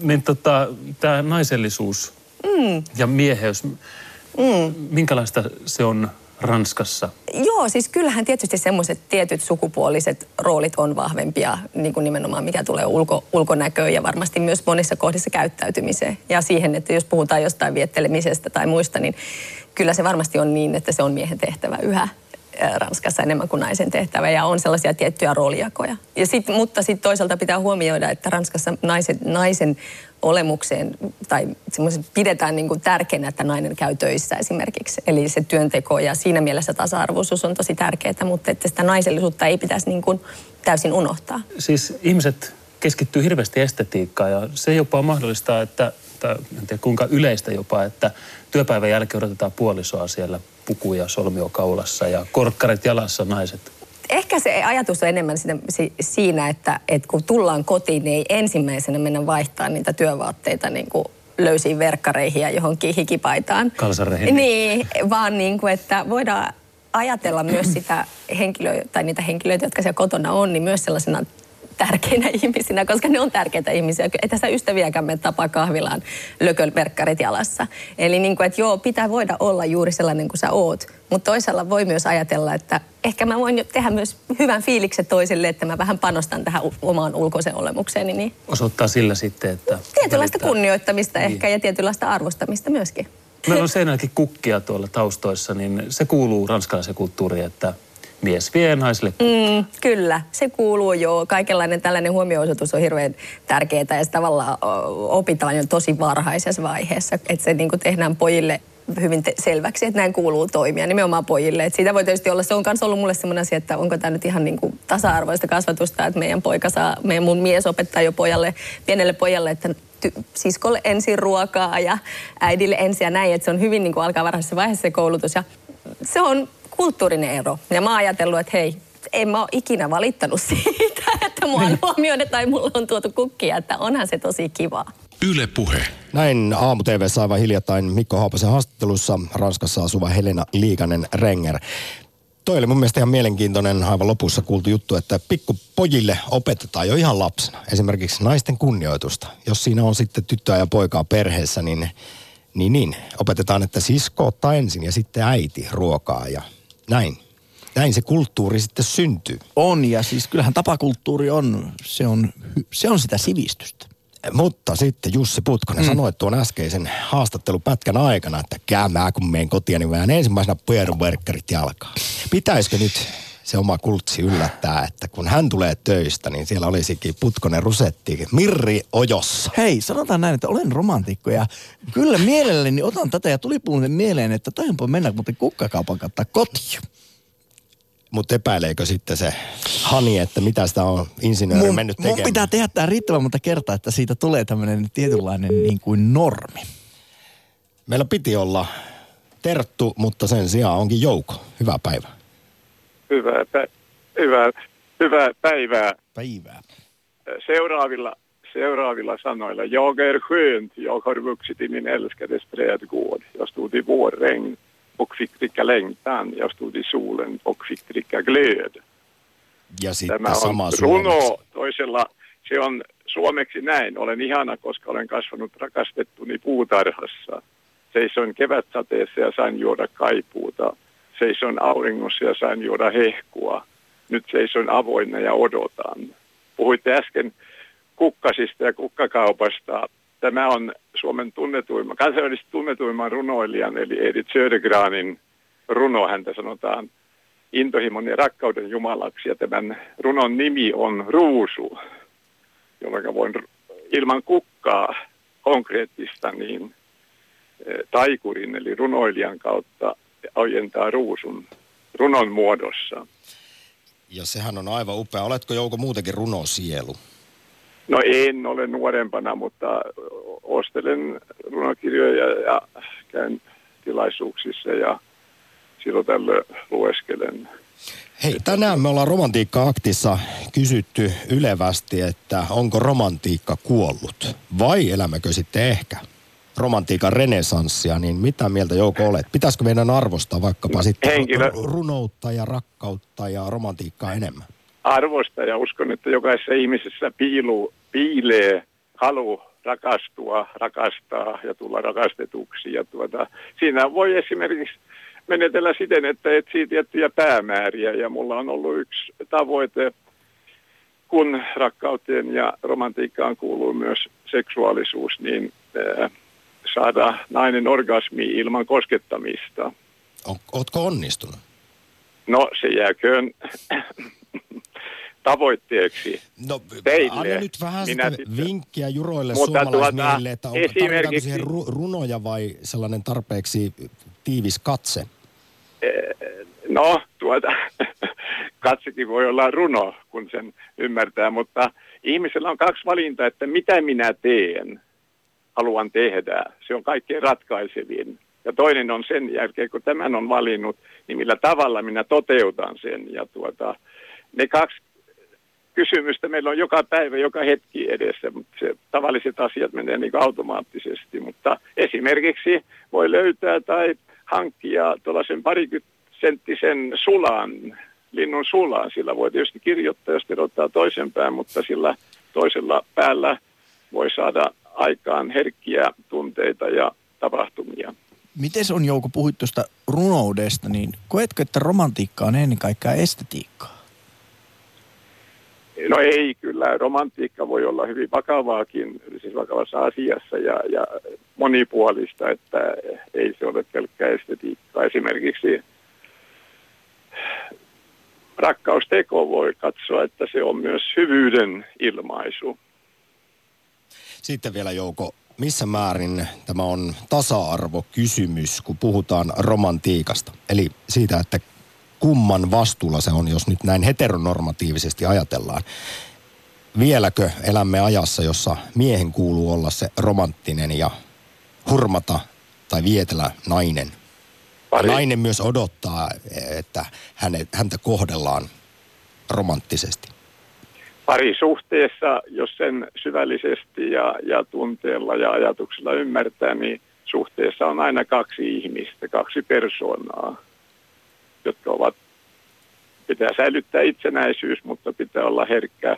Niin tota, tämä naisellisuus mm. ja mieheys, mm. minkälaista se on Ranskassa? Joo, siis kyllähän tietysti semmoiset tietyt sukupuoliset roolit on vahvempia, niin kuin nimenomaan mikä tulee ulko, ulkonäköön ja varmasti myös monissa kohdissa käyttäytymiseen. Ja siihen, että jos puhutaan jostain viettelemisestä tai muista, niin kyllä se varmasti on niin, että se on miehen tehtävä yhä Ranskassa enemmän kuin naisen tehtävä ja on sellaisia tiettyjä roolijakoja. Ja sit, mutta sitten toisaalta pitää huomioida, että Ranskassa naisen, naisen olemukseen tai pidetään niin kuin tärkeänä, että nainen käy töissä esimerkiksi. Eli se työnteko ja siinä mielessä tasa-arvoisuus on tosi tärkeää, mutta että sitä naisellisuutta ei pitäisi niin kuin täysin unohtaa. Siis ihmiset keskittyy hirveästi estetiikkaan ja se jopa mahdollistaa, että, tai en tiedä kuinka yleistä jopa, että työpäivän jälkeen odotetaan puolisoa siellä pukuja solmio kaulassa ja korkkarit jalassa naiset ehkä se ajatus on enemmän sitä, siinä, että, että kun tullaan kotiin, niin ei ensimmäisenä mennä vaihtaa niitä työvaatteita niin kuin löysiin verkkareihin ja johonkin hikipaitaan. Kalsareihin. Niin, vaan niin kuin, että voidaan ajatella myös sitä henkilöä, tai niitä henkilöitä, jotka siellä kotona on, niin myös sellaisena tärkeinä ihmisinä, koska ne on tärkeitä ihmisiä. Että sä ystäviäkään me tapaa kahvilaan lökölverkkarit jalassa. Eli niin kuin, että joo, pitää voida olla juuri sellainen kuin sä oot. Mutta toisaalta voi myös ajatella, että ehkä mä voin tehdä myös hyvän fiiliksen toiselle, että mä vähän panostan tähän omaan ulkoiseen olemukseeni. Niin Osoittaa sillä sitten, että... Tietynlaista välittää. kunnioittamista niin. ehkä ja tietynlaista arvostamista myöskin. Meillä on seinälläkin kukkia tuolla taustoissa, niin se kuuluu ranskalaisen kulttuuriin, että mies vie naiselle mm, Kyllä, se kuuluu jo. Kaikenlainen tällainen huomioisoitus on hirveän tärkeää ja tavallaan opitaan jo tosi varhaisessa vaiheessa. Että se niin tehdään pojille hyvin te- selväksi, että näin kuuluu toimia nimenomaan pojille. Et siitä voi tietysti olla, se on myös ollut mulle sellainen asia, että onko tämä nyt ihan niin kuin tasa-arvoista kasvatusta, että meidän poika saa, meidän mun mies opettaa jo pojalle, pienelle pojalle, että ty- siskolle ensin ruokaa ja äidille ensin ja näin, että se on hyvin niin kuin alkaa varhaisessa vaiheessa se koulutus ja se on kulttuurinen ero. Ja mä oon ajatellut, että hei, en mä ole ikinä valittanut siitä, että mua on niin. huomioida tai mulla on tuotu kukkia, että onhan se tosi kivaa. Yle Puhe. Näin aamu tv aivan hiljattain Mikko Haapasen haastattelussa Ranskassa asuva Helena Liikanen Renger. Toi oli mun mielestä ihan mielenkiintoinen aivan lopussa kuultu juttu, että pikkupojille opetetaan jo ihan lapsena. Esimerkiksi naisten kunnioitusta. Jos siinä on sitten tyttöä ja poikaa perheessä, niin, niin, niin opetetaan, että sisko ottaa ensin ja sitten äiti ruokaa ja näin. Näin se kulttuuri sitten syntyy. On ja siis kyllähän tapakulttuuri on, se on, se on sitä sivistystä. Mutta sitten Jussi Putkonen mm. sanoi tuon äskeisen haastattelupätkän aikana, että käymään kun menen kotiin, niin vähän ensimmäisenä pyöräverkkarit jalkaa. Pitäisikö nyt se oma kultsi yllättää, että kun hän tulee töistä, niin siellä olisikin Putkonen rusetti Mirri Ojossa. Hei, sanotaan näin, että olen romantikko ja kyllä mielelläni otan tätä ja tuli mieleen, että toihanpa mennä muuten kukkakaupan kattaa kotiin. Mutta epäileekö sitten se Hani, että mitä sitä on insinööri mun, mennyt tekemään? Mun pitää tehdä tämä riittävän monta kertaa, että siitä tulee tämmöinen tietynlainen niin kuin normi. Meillä piti olla Terttu, mutta sen sijaan onkin Jouko. Hyvää päivää. Hyvää, pä- hyvää, hyvää päivää. Päivää. Seuraavilla, seuraavilla sanoilla. Jag är skönt, jag har vuxit i min älskades trädgård. Jag stod i vårregn och fick dricka längtan. Jag stod i solen och fick dricka glöd. Ja sitten Tämä sama on suomeksi. runo toisella. Se on suomeksi näin. Olen ihana, koska olen kasvanut rakastettuni puutarhassa. Seisoin kevätsateessa ja sain juoda kaipuuta. Seisoin auringossa ja sain juoda hehkua. Nyt seisoin avoinna ja odotan. Puhuitte äsken kukkasista ja kukkakaupasta. Tämä on Suomen tunnetuimman, kansainvälisesti tunnetuimman runoilijan eli Edith Södergranin runo. Häntä sanotaan intohimon ja rakkauden jumalaksi. Ja tämän runon nimi on Ruusu, jolloin voin ilman kukkaa konkreettista niin eh, taikurin eli runoilijan kautta ojentaa ruusun runon muodossa. Ja sehän on aivan upea. Oletko Jouko muutenkin runosielu? No en ole nuorempana, mutta ostelen runokirjoja ja käyn tilaisuuksissa ja silloin tällöin lueskelen. Hei, tänään me ollaan Romantiikka-aktissa kysytty ylevästi, että onko romantiikka kuollut vai elämmekö sitten ehkä romantiikan renesanssia, niin mitä mieltä Jouko olet? Pitäisikö meidän arvostaa vaikkapa sitten Henkilö- ru- runoutta ja rakkautta ja romantiikkaa enemmän? arvosta ja uskon, että jokaisessa ihmisessä piiluu, piilee halu rakastua, rakastaa ja tulla rakastetuksi. Ja tuota, siinä voi esimerkiksi menetellä siten, että etsii tiettyjä päämääriä ja mulla on ollut yksi tavoite, kun rakkauteen ja romantiikkaan kuuluu myös seksuaalisuus, niin saada nainen orgasmi ilman koskettamista. On, ootko onnistunut? No se jääköön tavoitteeksi. No, Teille. anna nyt vähän Minä sitä sitten- vinkkiä juroille Mutta suomalaismiehille, tuota, että onko tarvitaanko esimerkiksi- siihen ru- runoja vai sellainen tarpeeksi tiivis katse? No, tuota, katsekin voi olla runo, kun sen ymmärtää, mutta ihmisellä on kaksi valintaa, että mitä minä teen, haluan tehdä. Se on kaikkein ratkaisevin. Ja toinen on sen jälkeen, kun tämän on valinnut, niin millä tavalla minä toteutan sen. Ja tuota, ne kaksi kysymystä meillä on joka päivä, joka hetki edessä, mutta se, tavalliset asiat menee niin automaattisesti. Mutta esimerkiksi voi löytää tai hankkia tuollaisen parikymmensenttisen sulan, linnun sulan. Sillä voi tietysti kirjoittaa, jos toisen pään, mutta sillä toisella päällä voi saada aikaan herkkiä tunteita ja tapahtumia. Miten on Jouko, puhuit tuosta runoudesta, niin koetko, että romantiikka on ennen kaikkea estetiikkaa? No ei, kyllä romantiikka voi olla hyvin vakavaakin, siis vakavassa asiassa ja, ja monipuolista, että ei se ole pelkkää estetiikkaa. Esimerkiksi rakkausteko voi katsoa, että se on myös hyvyyden ilmaisu. Sitten vielä Jouko, missä määrin tämä on tasa-arvokysymys, kun puhutaan romantiikasta? Eli siitä, että kumman vastuulla se on, jos nyt näin heteronormatiivisesti ajatellaan. Vieläkö elämme ajassa, jossa miehen kuuluu olla se romanttinen ja hurmata tai vietellä nainen? Pari- Nainen myös odottaa, että hänet, häntä kohdellaan romanttisesti. Parisuhteessa, jos sen syvällisesti ja, ja tunteella ja ajatuksella ymmärtää, niin suhteessa on aina kaksi ihmistä, kaksi persoonaa, jotka ovat, pitää säilyttää itsenäisyys, mutta pitää olla herkkä,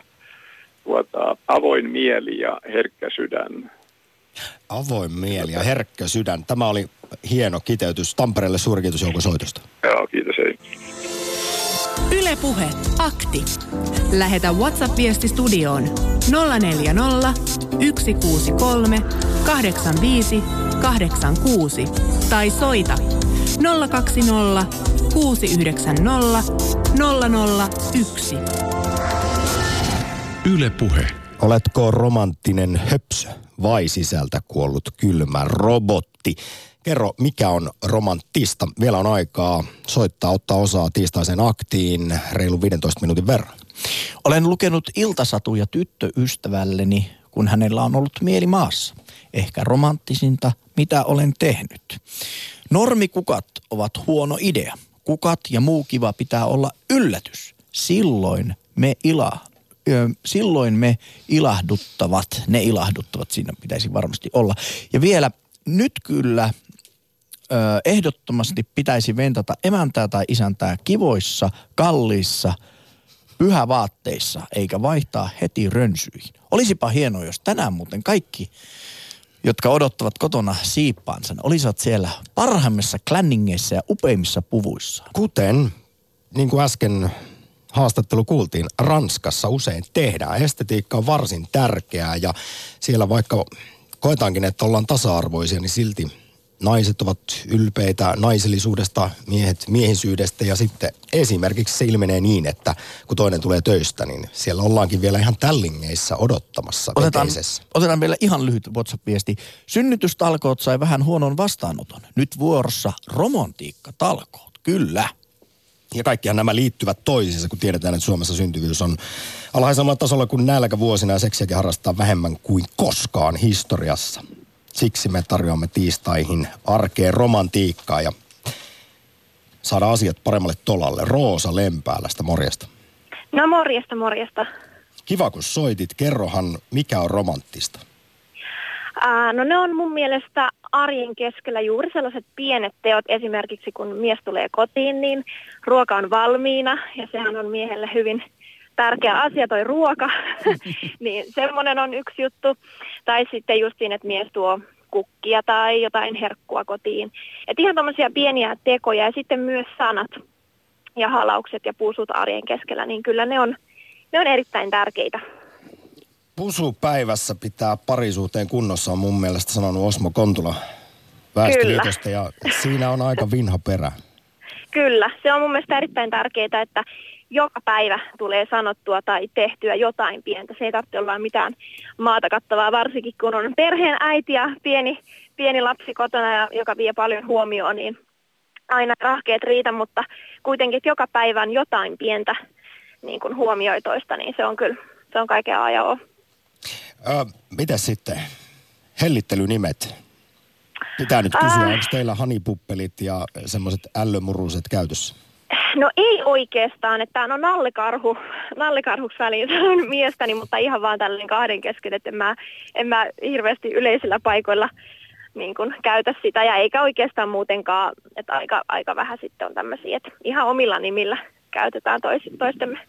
tuota, avoin mieli ja herkkä sydän. Avoin mieli ja herkkä sydän. Tämä oli hieno kiteytys. Tampereelle suuri kiitos Jouko soitosta. Joo, kiitos. Hei. Ylepuhe akti. Lähetä WhatsApp-viesti studioon 040 163 85 86 tai soita 020 690 001. Yle Puhe. Oletko romanttinen höpsö vai sisältä kuollut kylmä robotti? Kerro, mikä on romanttista? Vielä on aikaa soittaa, ottaa osaa tiistaisen aktiin reilu 15 minuutin verran. Olen lukenut iltasatuja tyttöystävälleni, kun hänellä on ollut mieli maassa. Ehkä romanttisinta, mitä olen tehnyt. Normikukat ovat huono idea. Kukat ja muu kiva pitää olla yllätys. Silloin me ila, silloin me ilahduttavat, ne ilahduttavat siinä pitäisi varmasti olla. Ja vielä nyt kyllä ehdottomasti pitäisi ventata emäntää tai isäntää kivoissa, kalliissa, pyhävaatteissa, eikä vaihtaa heti rönsyihin. Olisipa hienoa, jos tänään muuten kaikki jotka odottavat kotona siippaansa, olisivat siellä parhaimmissa klänningeissä ja upeimmissa puvuissa. Kuten, niin kuin äsken haastattelu kuultiin, Ranskassa usein tehdään. Estetiikka on varsin tärkeää ja siellä vaikka koetaankin, että ollaan tasa-arvoisia, niin silti naiset ovat ylpeitä naisellisuudesta, miehet miehisyydestä ja sitten esimerkiksi se ilmenee niin, että kun toinen tulee töistä, niin siellä ollaankin vielä ihan tällingeissä odottamassa Otetaan, veteisessä. otetaan vielä ihan lyhyt WhatsApp-viesti. Synnytystalkoot sai vähän huonon vastaanoton. Nyt vuorossa romantiikkatalkoot. Kyllä. Ja kaikkihan nämä liittyvät toisiinsa, kun tiedetään, että Suomessa syntyvyys on alhaisemmalla tasolla kuin nälkävuosina ja seksiäkin harrastaa vähemmän kuin koskaan historiassa. Siksi me tarjoamme tiistaihin arkeen romantiikkaa ja saada asiat paremmalle tolalle. Roosa Lempäälästä, morjesta. No morjesta, morjesta. Kiva kun soitit. Kerrohan, mikä on romanttista? Ää, no ne on mun mielestä arjen keskellä juuri sellaiset pienet teot. Esimerkiksi kun mies tulee kotiin, niin ruoka on valmiina ja sehän on miehelle hyvin tärkeä asia toi ruoka. niin semmoinen on yksi juttu. Tai sitten justiin, että mies tuo kukkia tai jotain herkkua kotiin. Et ihan tämmöisiä pieniä tekoja ja sitten myös sanat ja halaukset ja puusut arjen keskellä, niin kyllä ne on, ne on erittäin tärkeitä. Pusu päivässä pitää parisuuteen kunnossa, on mun mielestä sanonut Osmo Kontula Väestöliitosta ja siinä on aika vinha perä. Kyllä, se on mun mielestä erittäin tärkeää, että joka päivä tulee sanottua tai tehtyä jotain pientä. Se ei tarvitse olla mitään maata kattavaa, varsinkin kun on perheen äiti ja pieni, pieni lapsi kotona, ja, joka vie paljon huomioon, niin aina rahkeet riitä, mutta kuitenkin että joka päivä on jotain pientä niin kuin huomioitoista, niin se on kyllä, se on kaiken ajan Ö, mitä sitten? Hellittelynimet. Pitää nyt kysyä, Äh. onko teillä hanipuppelit ja semmoiset ällömuruset käytössä? No ei oikeastaan, että no nallekarhu, nallekarhuksi väliin sanon miestäni, mutta ihan vaan tällainen kahden kesken, että en mä, en mä hirveästi yleisillä paikoilla niin kuin käytä sitä ja eikä oikeastaan muutenkaan, että aika, aika vähän sitten on tämmöisiä, että ihan omilla nimillä käytetään tois, toistemme.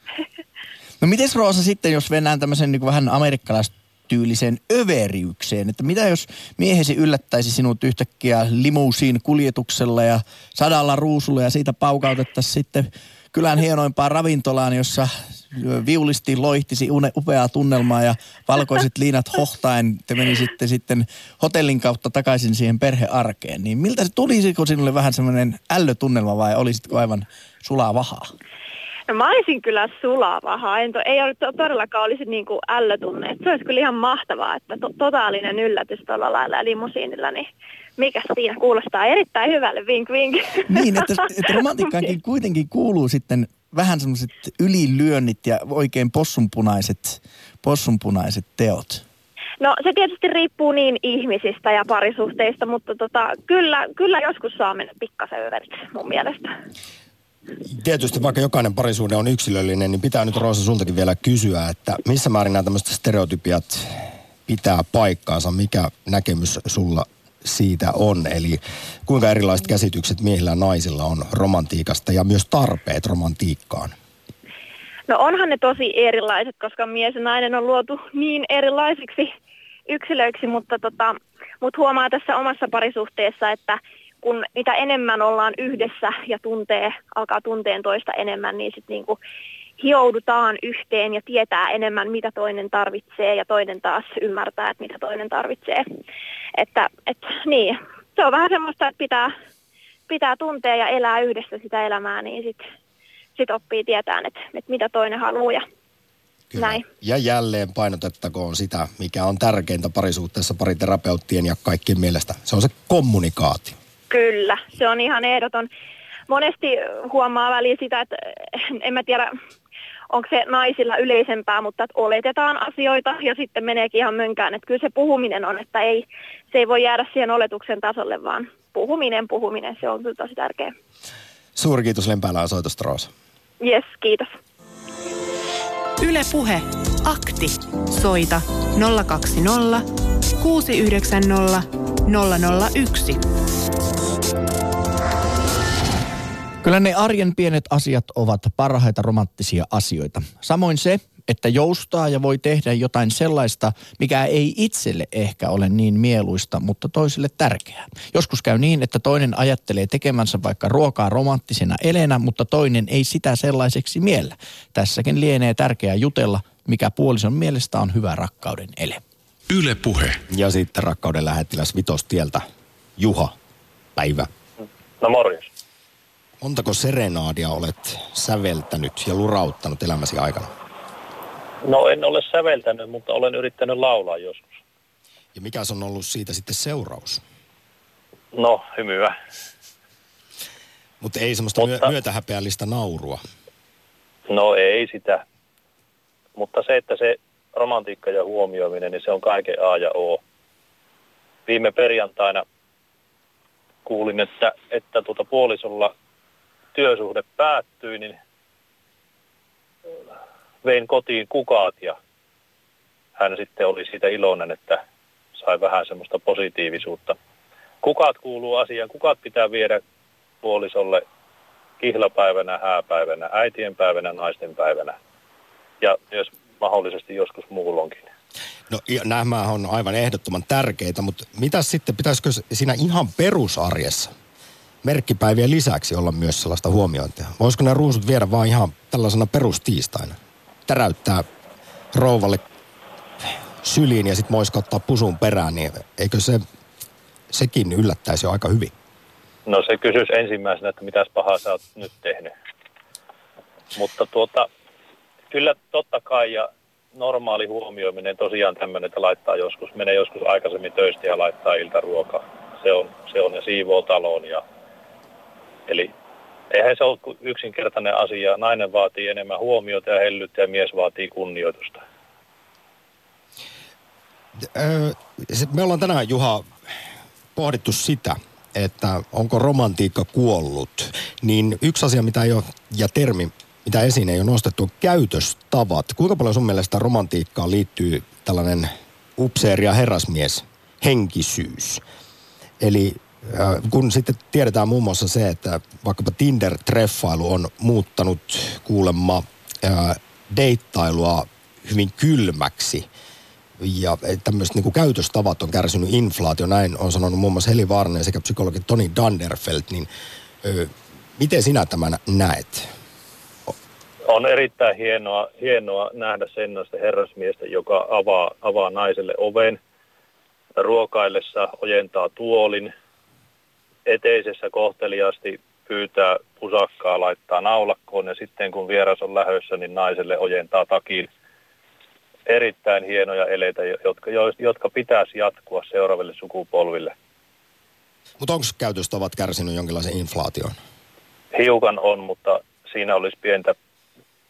No miten Roosa sitten, jos mennään tämmöisen niin vähän amerikkalaistyylisen överiukseen, että mitä jos miehesi yllättäisi sinut yhtäkkiä limuusiin kuljetuksella ja sadalla ruusulla ja siitä paukautettaisiin sitten kylän hienoimpaan ravintolaan, jossa viulisti loihtisi upeaa tunnelmaa ja valkoiset liinat hohtaen te menisitte sitten hotellin kautta takaisin siihen perhearkeen. Niin miltä se tulisiko sinulle vähän semmoinen ällötunnelma vai olisitko aivan sulaa vahaa? No mä olisin kyllä sulavaha, en to, ei ole to, todellakaan olisi niin kuin ällötunne. Se olisi kyllä ihan mahtavaa, että to, totaalinen yllätys tuolla lailla limusiinilla, niin mikä siinä kuulostaa erittäin hyvälle, vink vink. Niin, että, että romantiikkaankin kuitenkin kuuluu sitten vähän semmoiset ylilyönnit ja oikein possunpunaiset, possunpunaiset teot. No se tietysti riippuu niin ihmisistä ja parisuhteista, mutta tota, kyllä, kyllä joskus saa mennä pikkasen överiksi mun mielestä. Tietysti vaikka jokainen parisuhde on yksilöllinen, niin pitää nyt Roosa sultakin vielä kysyä, että missä määrin nämä tämmöiset stereotypiat pitää paikkaansa, mikä näkemys sulla siitä on, eli kuinka erilaiset käsitykset miehillä ja naisilla on romantiikasta ja myös tarpeet romantiikkaan. No onhan ne tosi erilaiset, koska mies ja nainen on luotu niin erilaisiksi yksilöiksi, mutta tota, mut huomaa tässä omassa parisuhteessa, että kun mitä enemmän ollaan yhdessä ja tuntee, alkaa tunteen toista enemmän, niin sitten niinku hioudutaan yhteen ja tietää enemmän, mitä toinen tarvitsee ja toinen taas ymmärtää, että mitä toinen tarvitsee. Että et, niin, se on vähän semmoista, että pitää, pitää tuntea ja elää yhdessä sitä elämää, niin sitten sit oppii tietään, että, että mitä toinen haluaa ja Kyllä. näin. Ja jälleen painotettakoon sitä, mikä on tärkeintä parisuhteessa pariterapeuttien ja kaikkien mielestä. Se on se kommunikaatio. Kyllä, se on ihan ehdoton. Monesti huomaa väliin sitä, että en mä tiedä, onko se naisilla yleisempää, mutta että oletetaan asioita ja sitten meneekin ihan mönkään. Että kyllä se puhuminen on, että ei, se ei voi jäädä siihen oletuksen tasolle, vaan puhuminen, puhuminen, se on kyllä tosi tärkeä. Suuri kiitos Lempäälään soitosta Roosa. Yes, kiitos. Yle Puhe. Akti. Soita 020 690 001. Kyllä ne arjen pienet asiat ovat parhaita romanttisia asioita. Samoin se, että joustaa ja voi tehdä jotain sellaista, mikä ei itselle ehkä ole niin mieluista, mutta toiselle tärkeää. Joskus käy niin, että toinen ajattelee tekemänsä vaikka ruokaa romanttisena elenä, mutta toinen ei sitä sellaiseksi miellä. Tässäkin lienee tärkeää jutella, mikä puolison mielestä on hyvä rakkauden ele. Yle Puhe. Ja sitten rakkauden lähettiläs Vitostieltä Juha, päivä. No morjes. Montako serenaadia olet säveltänyt ja lurauttanut elämäsi aikana? No en ole säveltänyt, mutta olen yrittänyt laulaa joskus. Ja mikä on ollut siitä sitten seuraus? No, hymyä. Mutta ei semmoista Mutta- myö- myötähäpeällistä naurua. No ei sitä. Mutta se, että se romantiikka ja huomioiminen, niin se on kaiken A ja O. Viime perjantaina kuulin, että, että tuota puolisolla työsuhde päättyi, niin vein kotiin kukaat ja hän sitten oli siitä iloinen, että sai vähän semmoista positiivisuutta. Kukat kuuluu asiaan. Kukat pitää viedä puolisolle kihlapäivänä, hääpäivänä, äitienpäivänä, naistenpäivänä ja myös mahdollisesti joskus muulloinkin. No nämä on aivan ehdottoman tärkeitä, mutta mitä sitten, pitäisikö siinä ihan perusarjessa merkkipäivien lisäksi olla myös sellaista huomiointia? Voisiko ne ruusut viedä vaan ihan tällaisena perustiistaina? Täräyttää rouvalle syliin ja sitten moiskauttaa pusun perään, niin eikö se, sekin yllättäisi jo aika hyvin? No se kysyisi ensimmäisenä, että mitäs pahaa sä oot nyt tehnyt. Mutta tuota, kyllä totta kai ja normaali huomioiminen tosiaan tämmöinen, että laittaa joskus, menee joskus aikaisemmin töistä ja laittaa iltaruokaa. Se on, se on ja siivoo talon. Ja, eli eihän se ole yksinkertainen asia. Nainen vaatii enemmän huomiota ja hellyttä ja mies vaatii kunnioitusta. Me ollaan tänään, Juha, pohdittu sitä, että onko romantiikka kuollut. Niin yksi asia, mitä ei ole, ja termi, mitä esiin ei ole nostettu, käytöstavat. Kuinka paljon sun mielestä romantiikkaan liittyy tällainen upseeri ja herrasmies henkisyys? Eli kun sitten tiedetään muun muassa se, että vaikkapa Tinder-treffailu on muuttanut kuulemma deittailua hyvin kylmäksi ja tämmöiset niin käytöstavat on kärsinyt inflaatio, näin on sanonut muun muassa Heli Vaarinen sekä psykologi Toni Danderfeld, niin ö, miten sinä tämän näet? On erittäin hienoa, hienoa nähdä sellaista herrasmiestä, joka avaa, avaa naiselle oven ruokaillessa, ojentaa tuolin, eteisessä kohteliaasti pyytää pusakkaa, laittaa naulakkoon ja sitten kun vieras on lähössä, niin naiselle ojentaa takin. Erittäin hienoja eleitä, jotka, jo- jotka pitäisi jatkua seuraaville sukupolville. Mutta onko käytöstavat kärsinyt jonkinlaisen inflaation? Hiukan on, mutta siinä olisi pientä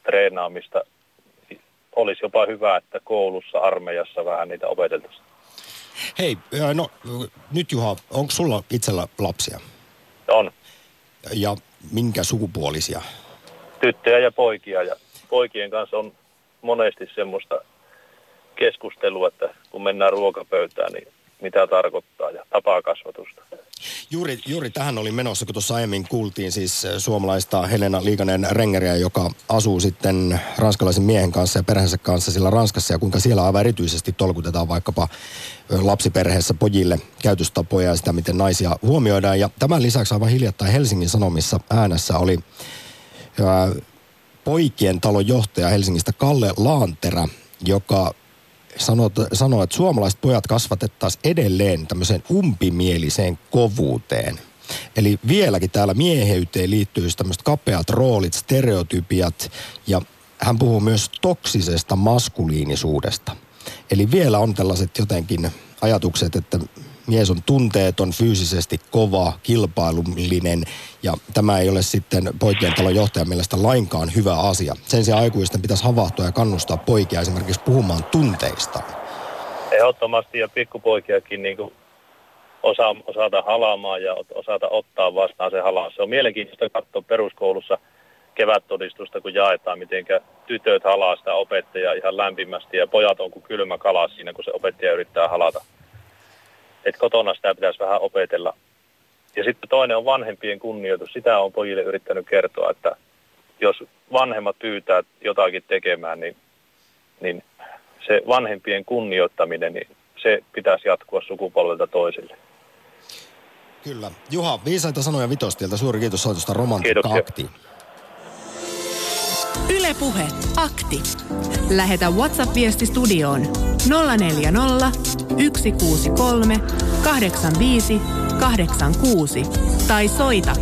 treenaamista. Olisi jopa hyvä, että koulussa, armeijassa vähän niitä opeteltaisiin. Hei, no nyt Juha, onko sulla itsellä lapsia? On Ja minkä sukupuolisia? tyttöjä ja poikia ja poikien kanssa on monesti semmoista keskustelua, että kun mennään ruokapöytään, niin mitä tarkoittaa ja tapakasvatusta. Juuri, juuri tähän oli menossa, kun tuossa aiemmin kuultiin siis äh, suomalaista Helena Liikanen Rengeriä, joka asuu sitten ranskalaisen miehen kanssa ja perheensä kanssa sillä Ranskassa ja kuinka siellä aivan erityisesti tolkutetaan vaikkapa ö, lapsiperheessä pojille käytöstapoja ja sitä, miten naisia huomioidaan. Ja tämän lisäksi aivan hiljattain Helsingin Sanomissa äänessä oli ö, poikien talon johtaja Helsingistä Kalle Laanterä, joka sanoo, sanoo, että suomalaiset pojat kasvatettaisiin edelleen tämmöiseen umpimieliseen kovuuteen. Eli vieläkin täällä mieheyteen liittyy tämmöiset kapeat roolit, stereotypiat ja hän puhuu myös toksisesta maskuliinisuudesta. Eli vielä on tällaiset jotenkin ajatukset, että mies on tunteeton, fyysisesti kova, kilpailullinen ja tämä ei ole sitten poikien talon johtajan mielestä lainkaan hyvä asia. Sen sijaan aikuisten pitäisi havahtua ja kannustaa poikia esimerkiksi puhumaan tunteistaan. Ehdottomasti ja pikkupoikiakin niin osa, osata halaamaan ja osata ottaa vastaan se halaan. Se on mielenkiintoista katsoa peruskoulussa kevättodistusta, kun jaetaan, miten tytöt halaa sitä opettajaa ihan lämpimästi ja pojat on kuin kylmä kala siinä, kun se opettaja yrittää halata. Et kotona sitä pitäisi vähän opetella. Ja sitten toinen on vanhempien kunnioitus. Sitä on pojille yrittänyt kertoa, että jos vanhemmat pyytää jotakin tekemään, niin, niin se vanhempien kunnioittaminen, niin se pitäisi jatkua sukupolvelta toiselle. Kyllä. Juha, viisaita sanoja Vitostieltä. Suuri kiitos soitosta Romantikka. Ylepuhe Akti. Lähetä WhatsApp-viesti studioon 040 163 85 86 tai soita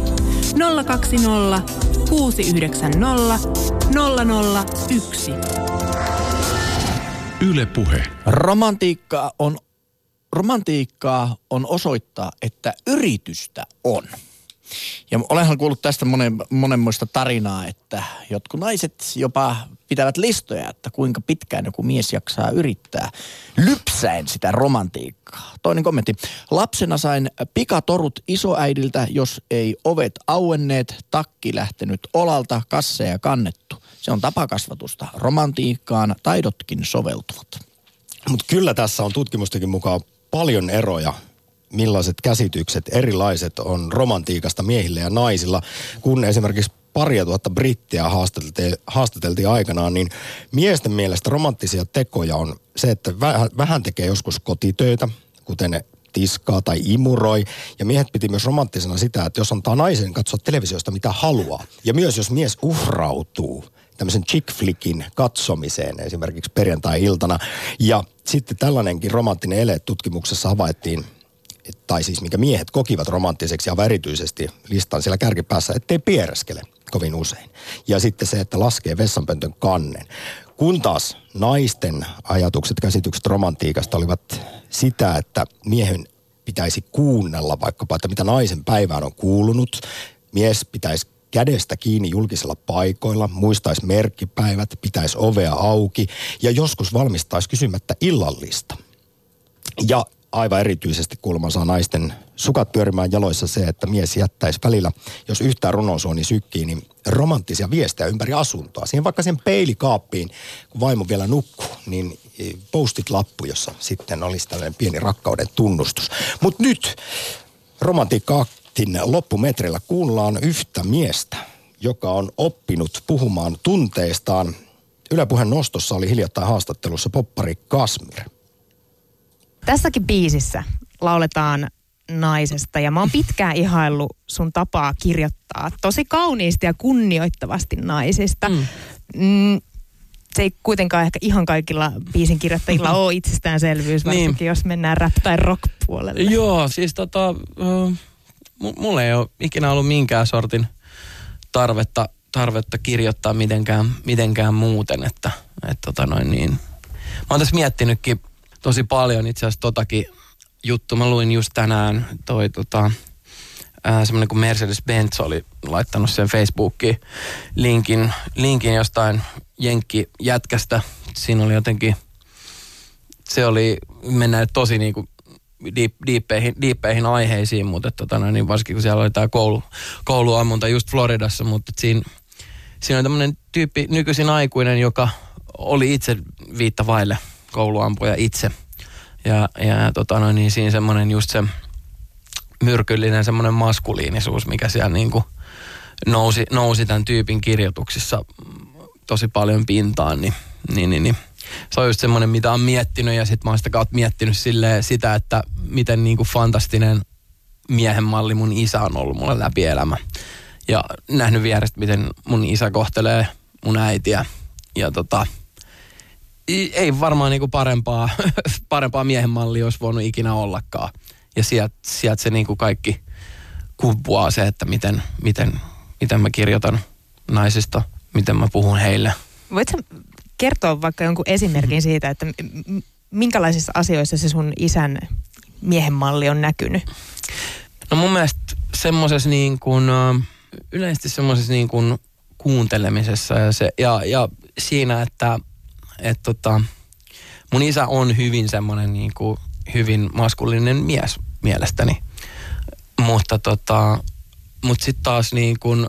020 690 001. Yle Puhe. Romantiikka on, romantiikkaa on osoittaa, että yritystä on. Ja olenhan kuullut tästä monen, monenmoista tarinaa, että jotkut naiset jopa pitävät listoja, että kuinka pitkään joku mies jaksaa yrittää lypsäen sitä romantiikkaa. Toinen kommentti. Lapsena sain pikatorut isoäidiltä, jos ei ovet auenneet, takki lähtenyt olalta, kasseja kannettu. Se on tapakasvatusta. Romantiikkaan taidotkin soveltuvat. Mutta kyllä tässä on tutkimustakin mukaan paljon eroja millaiset käsitykset erilaiset on romantiikasta miehillä ja naisilla, kun esimerkiksi paria tuhatta brittiä haastateltiin, haastateltiin aikanaan, niin miesten mielestä romanttisia tekoja on se, että vähän, vähän tekee joskus kotitöitä, kuten tiskaa tai imuroi. Ja miehet piti myös romanttisena sitä, että jos antaa naisen katsoa televisiosta mitä haluaa. Ja myös jos mies uhrautuu tämmöisen chick flickin katsomiseen esimerkiksi perjantai-iltana. Ja sitten tällainenkin romanttinen ele tutkimuksessa havaittiin tai siis mikä miehet kokivat romanttiseksi ja erityisesti listan siellä kärkipäässä, ettei piereskele kovin usein. Ja sitten se, että laskee vessanpöntön kannen. Kun taas naisten ajatukset, käsitykset romantiikasta olivat sitä, että miehen pitäisi kuunnella vaikkapa, että mitä naisen päivään on kuulunut. Mies pitäisi kädestä kiinni julkisilla paikoilla, muistaisi merkkipäivät, pitäisi ovea auki ja joskus valmistaisi kysymättä illallista. Ja aivan erityisesti kuulemma saa naisten sukat pyörimään jaloissa se, että mies jättäisi välillä, jos yhtään runosuoni sykkii, niin romanttisia viestejä ympäri asuntoa. Siihen vaikka sen peilikaappiin, kun vaimo vielä nukkuu, niin postit lappu, jossa sitten olisi tällainen pieni rakkauden tunnustus. Mutta nyt romantiikka-aktin loppumetrillä kuullaan yhtä miestä, joka on oppinut puhumaan tunteistaan. Ylepuhen nostossa oli hiljattain haastattelussa poppari Kasmir – Tässäkin biisissä lauletaan naisesta ja mä oon pitkään ihaillut sun tapaa kirjoittaa tosi kauniisti ja kunnioittavasti naisista. Mm. Mm, se ei kuitenkaan ehkä ihan kaikilla biisin kirjoittajilla ole itsestäänselvyys, niin. varsinkin niin. jos mennään rap- tai rock-puolelle. Joo, siis tota, uh, mulla ei ole ikinä ollut minkään sortin tarvetta, tarvetta kirjoittaa mitenkään, mitenkään muuten, että et tota noin niin. Mä oon tässä miettinytkin tosi paljon itse asiassa totakin juttu. Mä luin just tänään toi tota, semmoinen kuin Mercedes-Benz oli laittanut sen Facebookiin linkin, linkin jostain Jenkki-jätkästä. Siinä oli jotenkin, se oli, mennään tosi niin kuin deep, deepeihin, deepeihin aiheisiin, mutta tota, no, niin varsinkin kun siellä oli tämä koulu, kouluammunta just Floridassa, mutta siinä, siinä on tämmöinen tyyppi, nykyisin aikuinen, joka oli itse viittavaille kouluampuja itse. Ja, ja tota noin, niin siinä semmoinen just se myrkyllinen semmoinen maskuliinisuus, mikä siellä niin kuin nousi, nousi tämän tyypin kirjoituksissa tosi paljon pintaan, niin, niin, niin, niin. se on just semmoinen, mitä on miettinyt ja sitten mä oon sitä kautta miettinyt sitä, että miten niin kuin fantastinen miehen malli mun isä on ollut mulle läpi elämä. Ja nähnyt vierestä, miten mun isä kohtelee mun äitiä. Ja tota, ei varmaan niinku parempaa, parempaa miehen mallia olisi voinut ikinä ollakaan. Ja sieltä sielt se niinku kaikki kumpuaa se, että miten, miten, miten mä kirjoitan naisista, miten mä puhun heille. Voitko kertoa vaikka jonkun esimerkin siitä, että minkälaisissa asioissa se sun isän miehen malli on näkynyt? No mun mielestä semmoisessa niin kuin, yleisesti semmoisessa niin kuin kuuntelemisessa ja, se, ja, ja siinä, että että tota, mun isä on hyvin semmoinen niin kuin, hyvin maskuliininen mies mielestäni. Mutta tota, mut sitten taas niin kuin,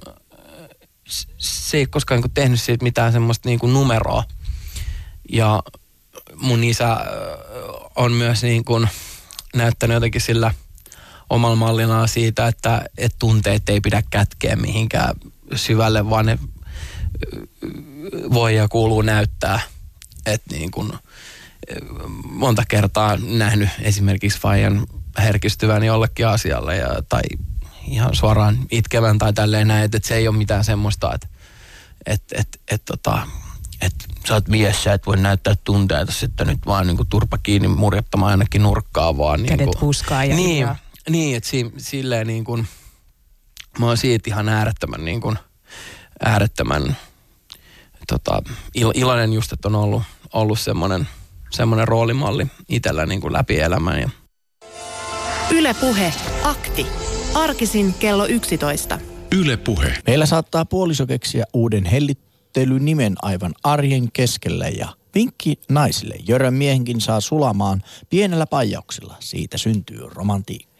se ei koskaan niin kuin tehnyt siitä mitään semmoista niin kuin numeroa. Ja mun isä on myös niin kuin näyttänyt jotenkin sillä omalla mallinaan siitä, että, että tunteet ei pidä kätkeä mihinkään syvälle, vaan ne voi ja kuuluu näyttää. Että niin kuin, monta kertaa nähnyt esimerkiksi Fajan herkistyvän jollekin asialle ja, tai ihan suoraan itkevän tai tälleen näin, että, että se ei ole mitään semmoista, että että et, et, tota, et sä oot mies, sä et voi näyttää tunteita sitten nyt vaan niin kuin turpa kiinni murjottamaan ainakin nurkkaa vaan. Kädet niin kuin, huskaa ja Niin, niin että si, silleen niin kuin, mä oon siitä ihan äärettömän niin kuin, äärettömän tota, il, iloinen just, että on ollut, ollut semmoinen, semmoinen roolimalli itsellä niin kuin läpi elämän ja Yle Puhe. Akti. Arkisin kello 11. Yle Puhe. Meillä saattaa puoliso keksiä uuden hellittelynimen aivan arjen keskellä ja vinkki naisille. Jörön miehenkin saa sulamaan pienellä paijauksella. Siitä syntyy romantiikka.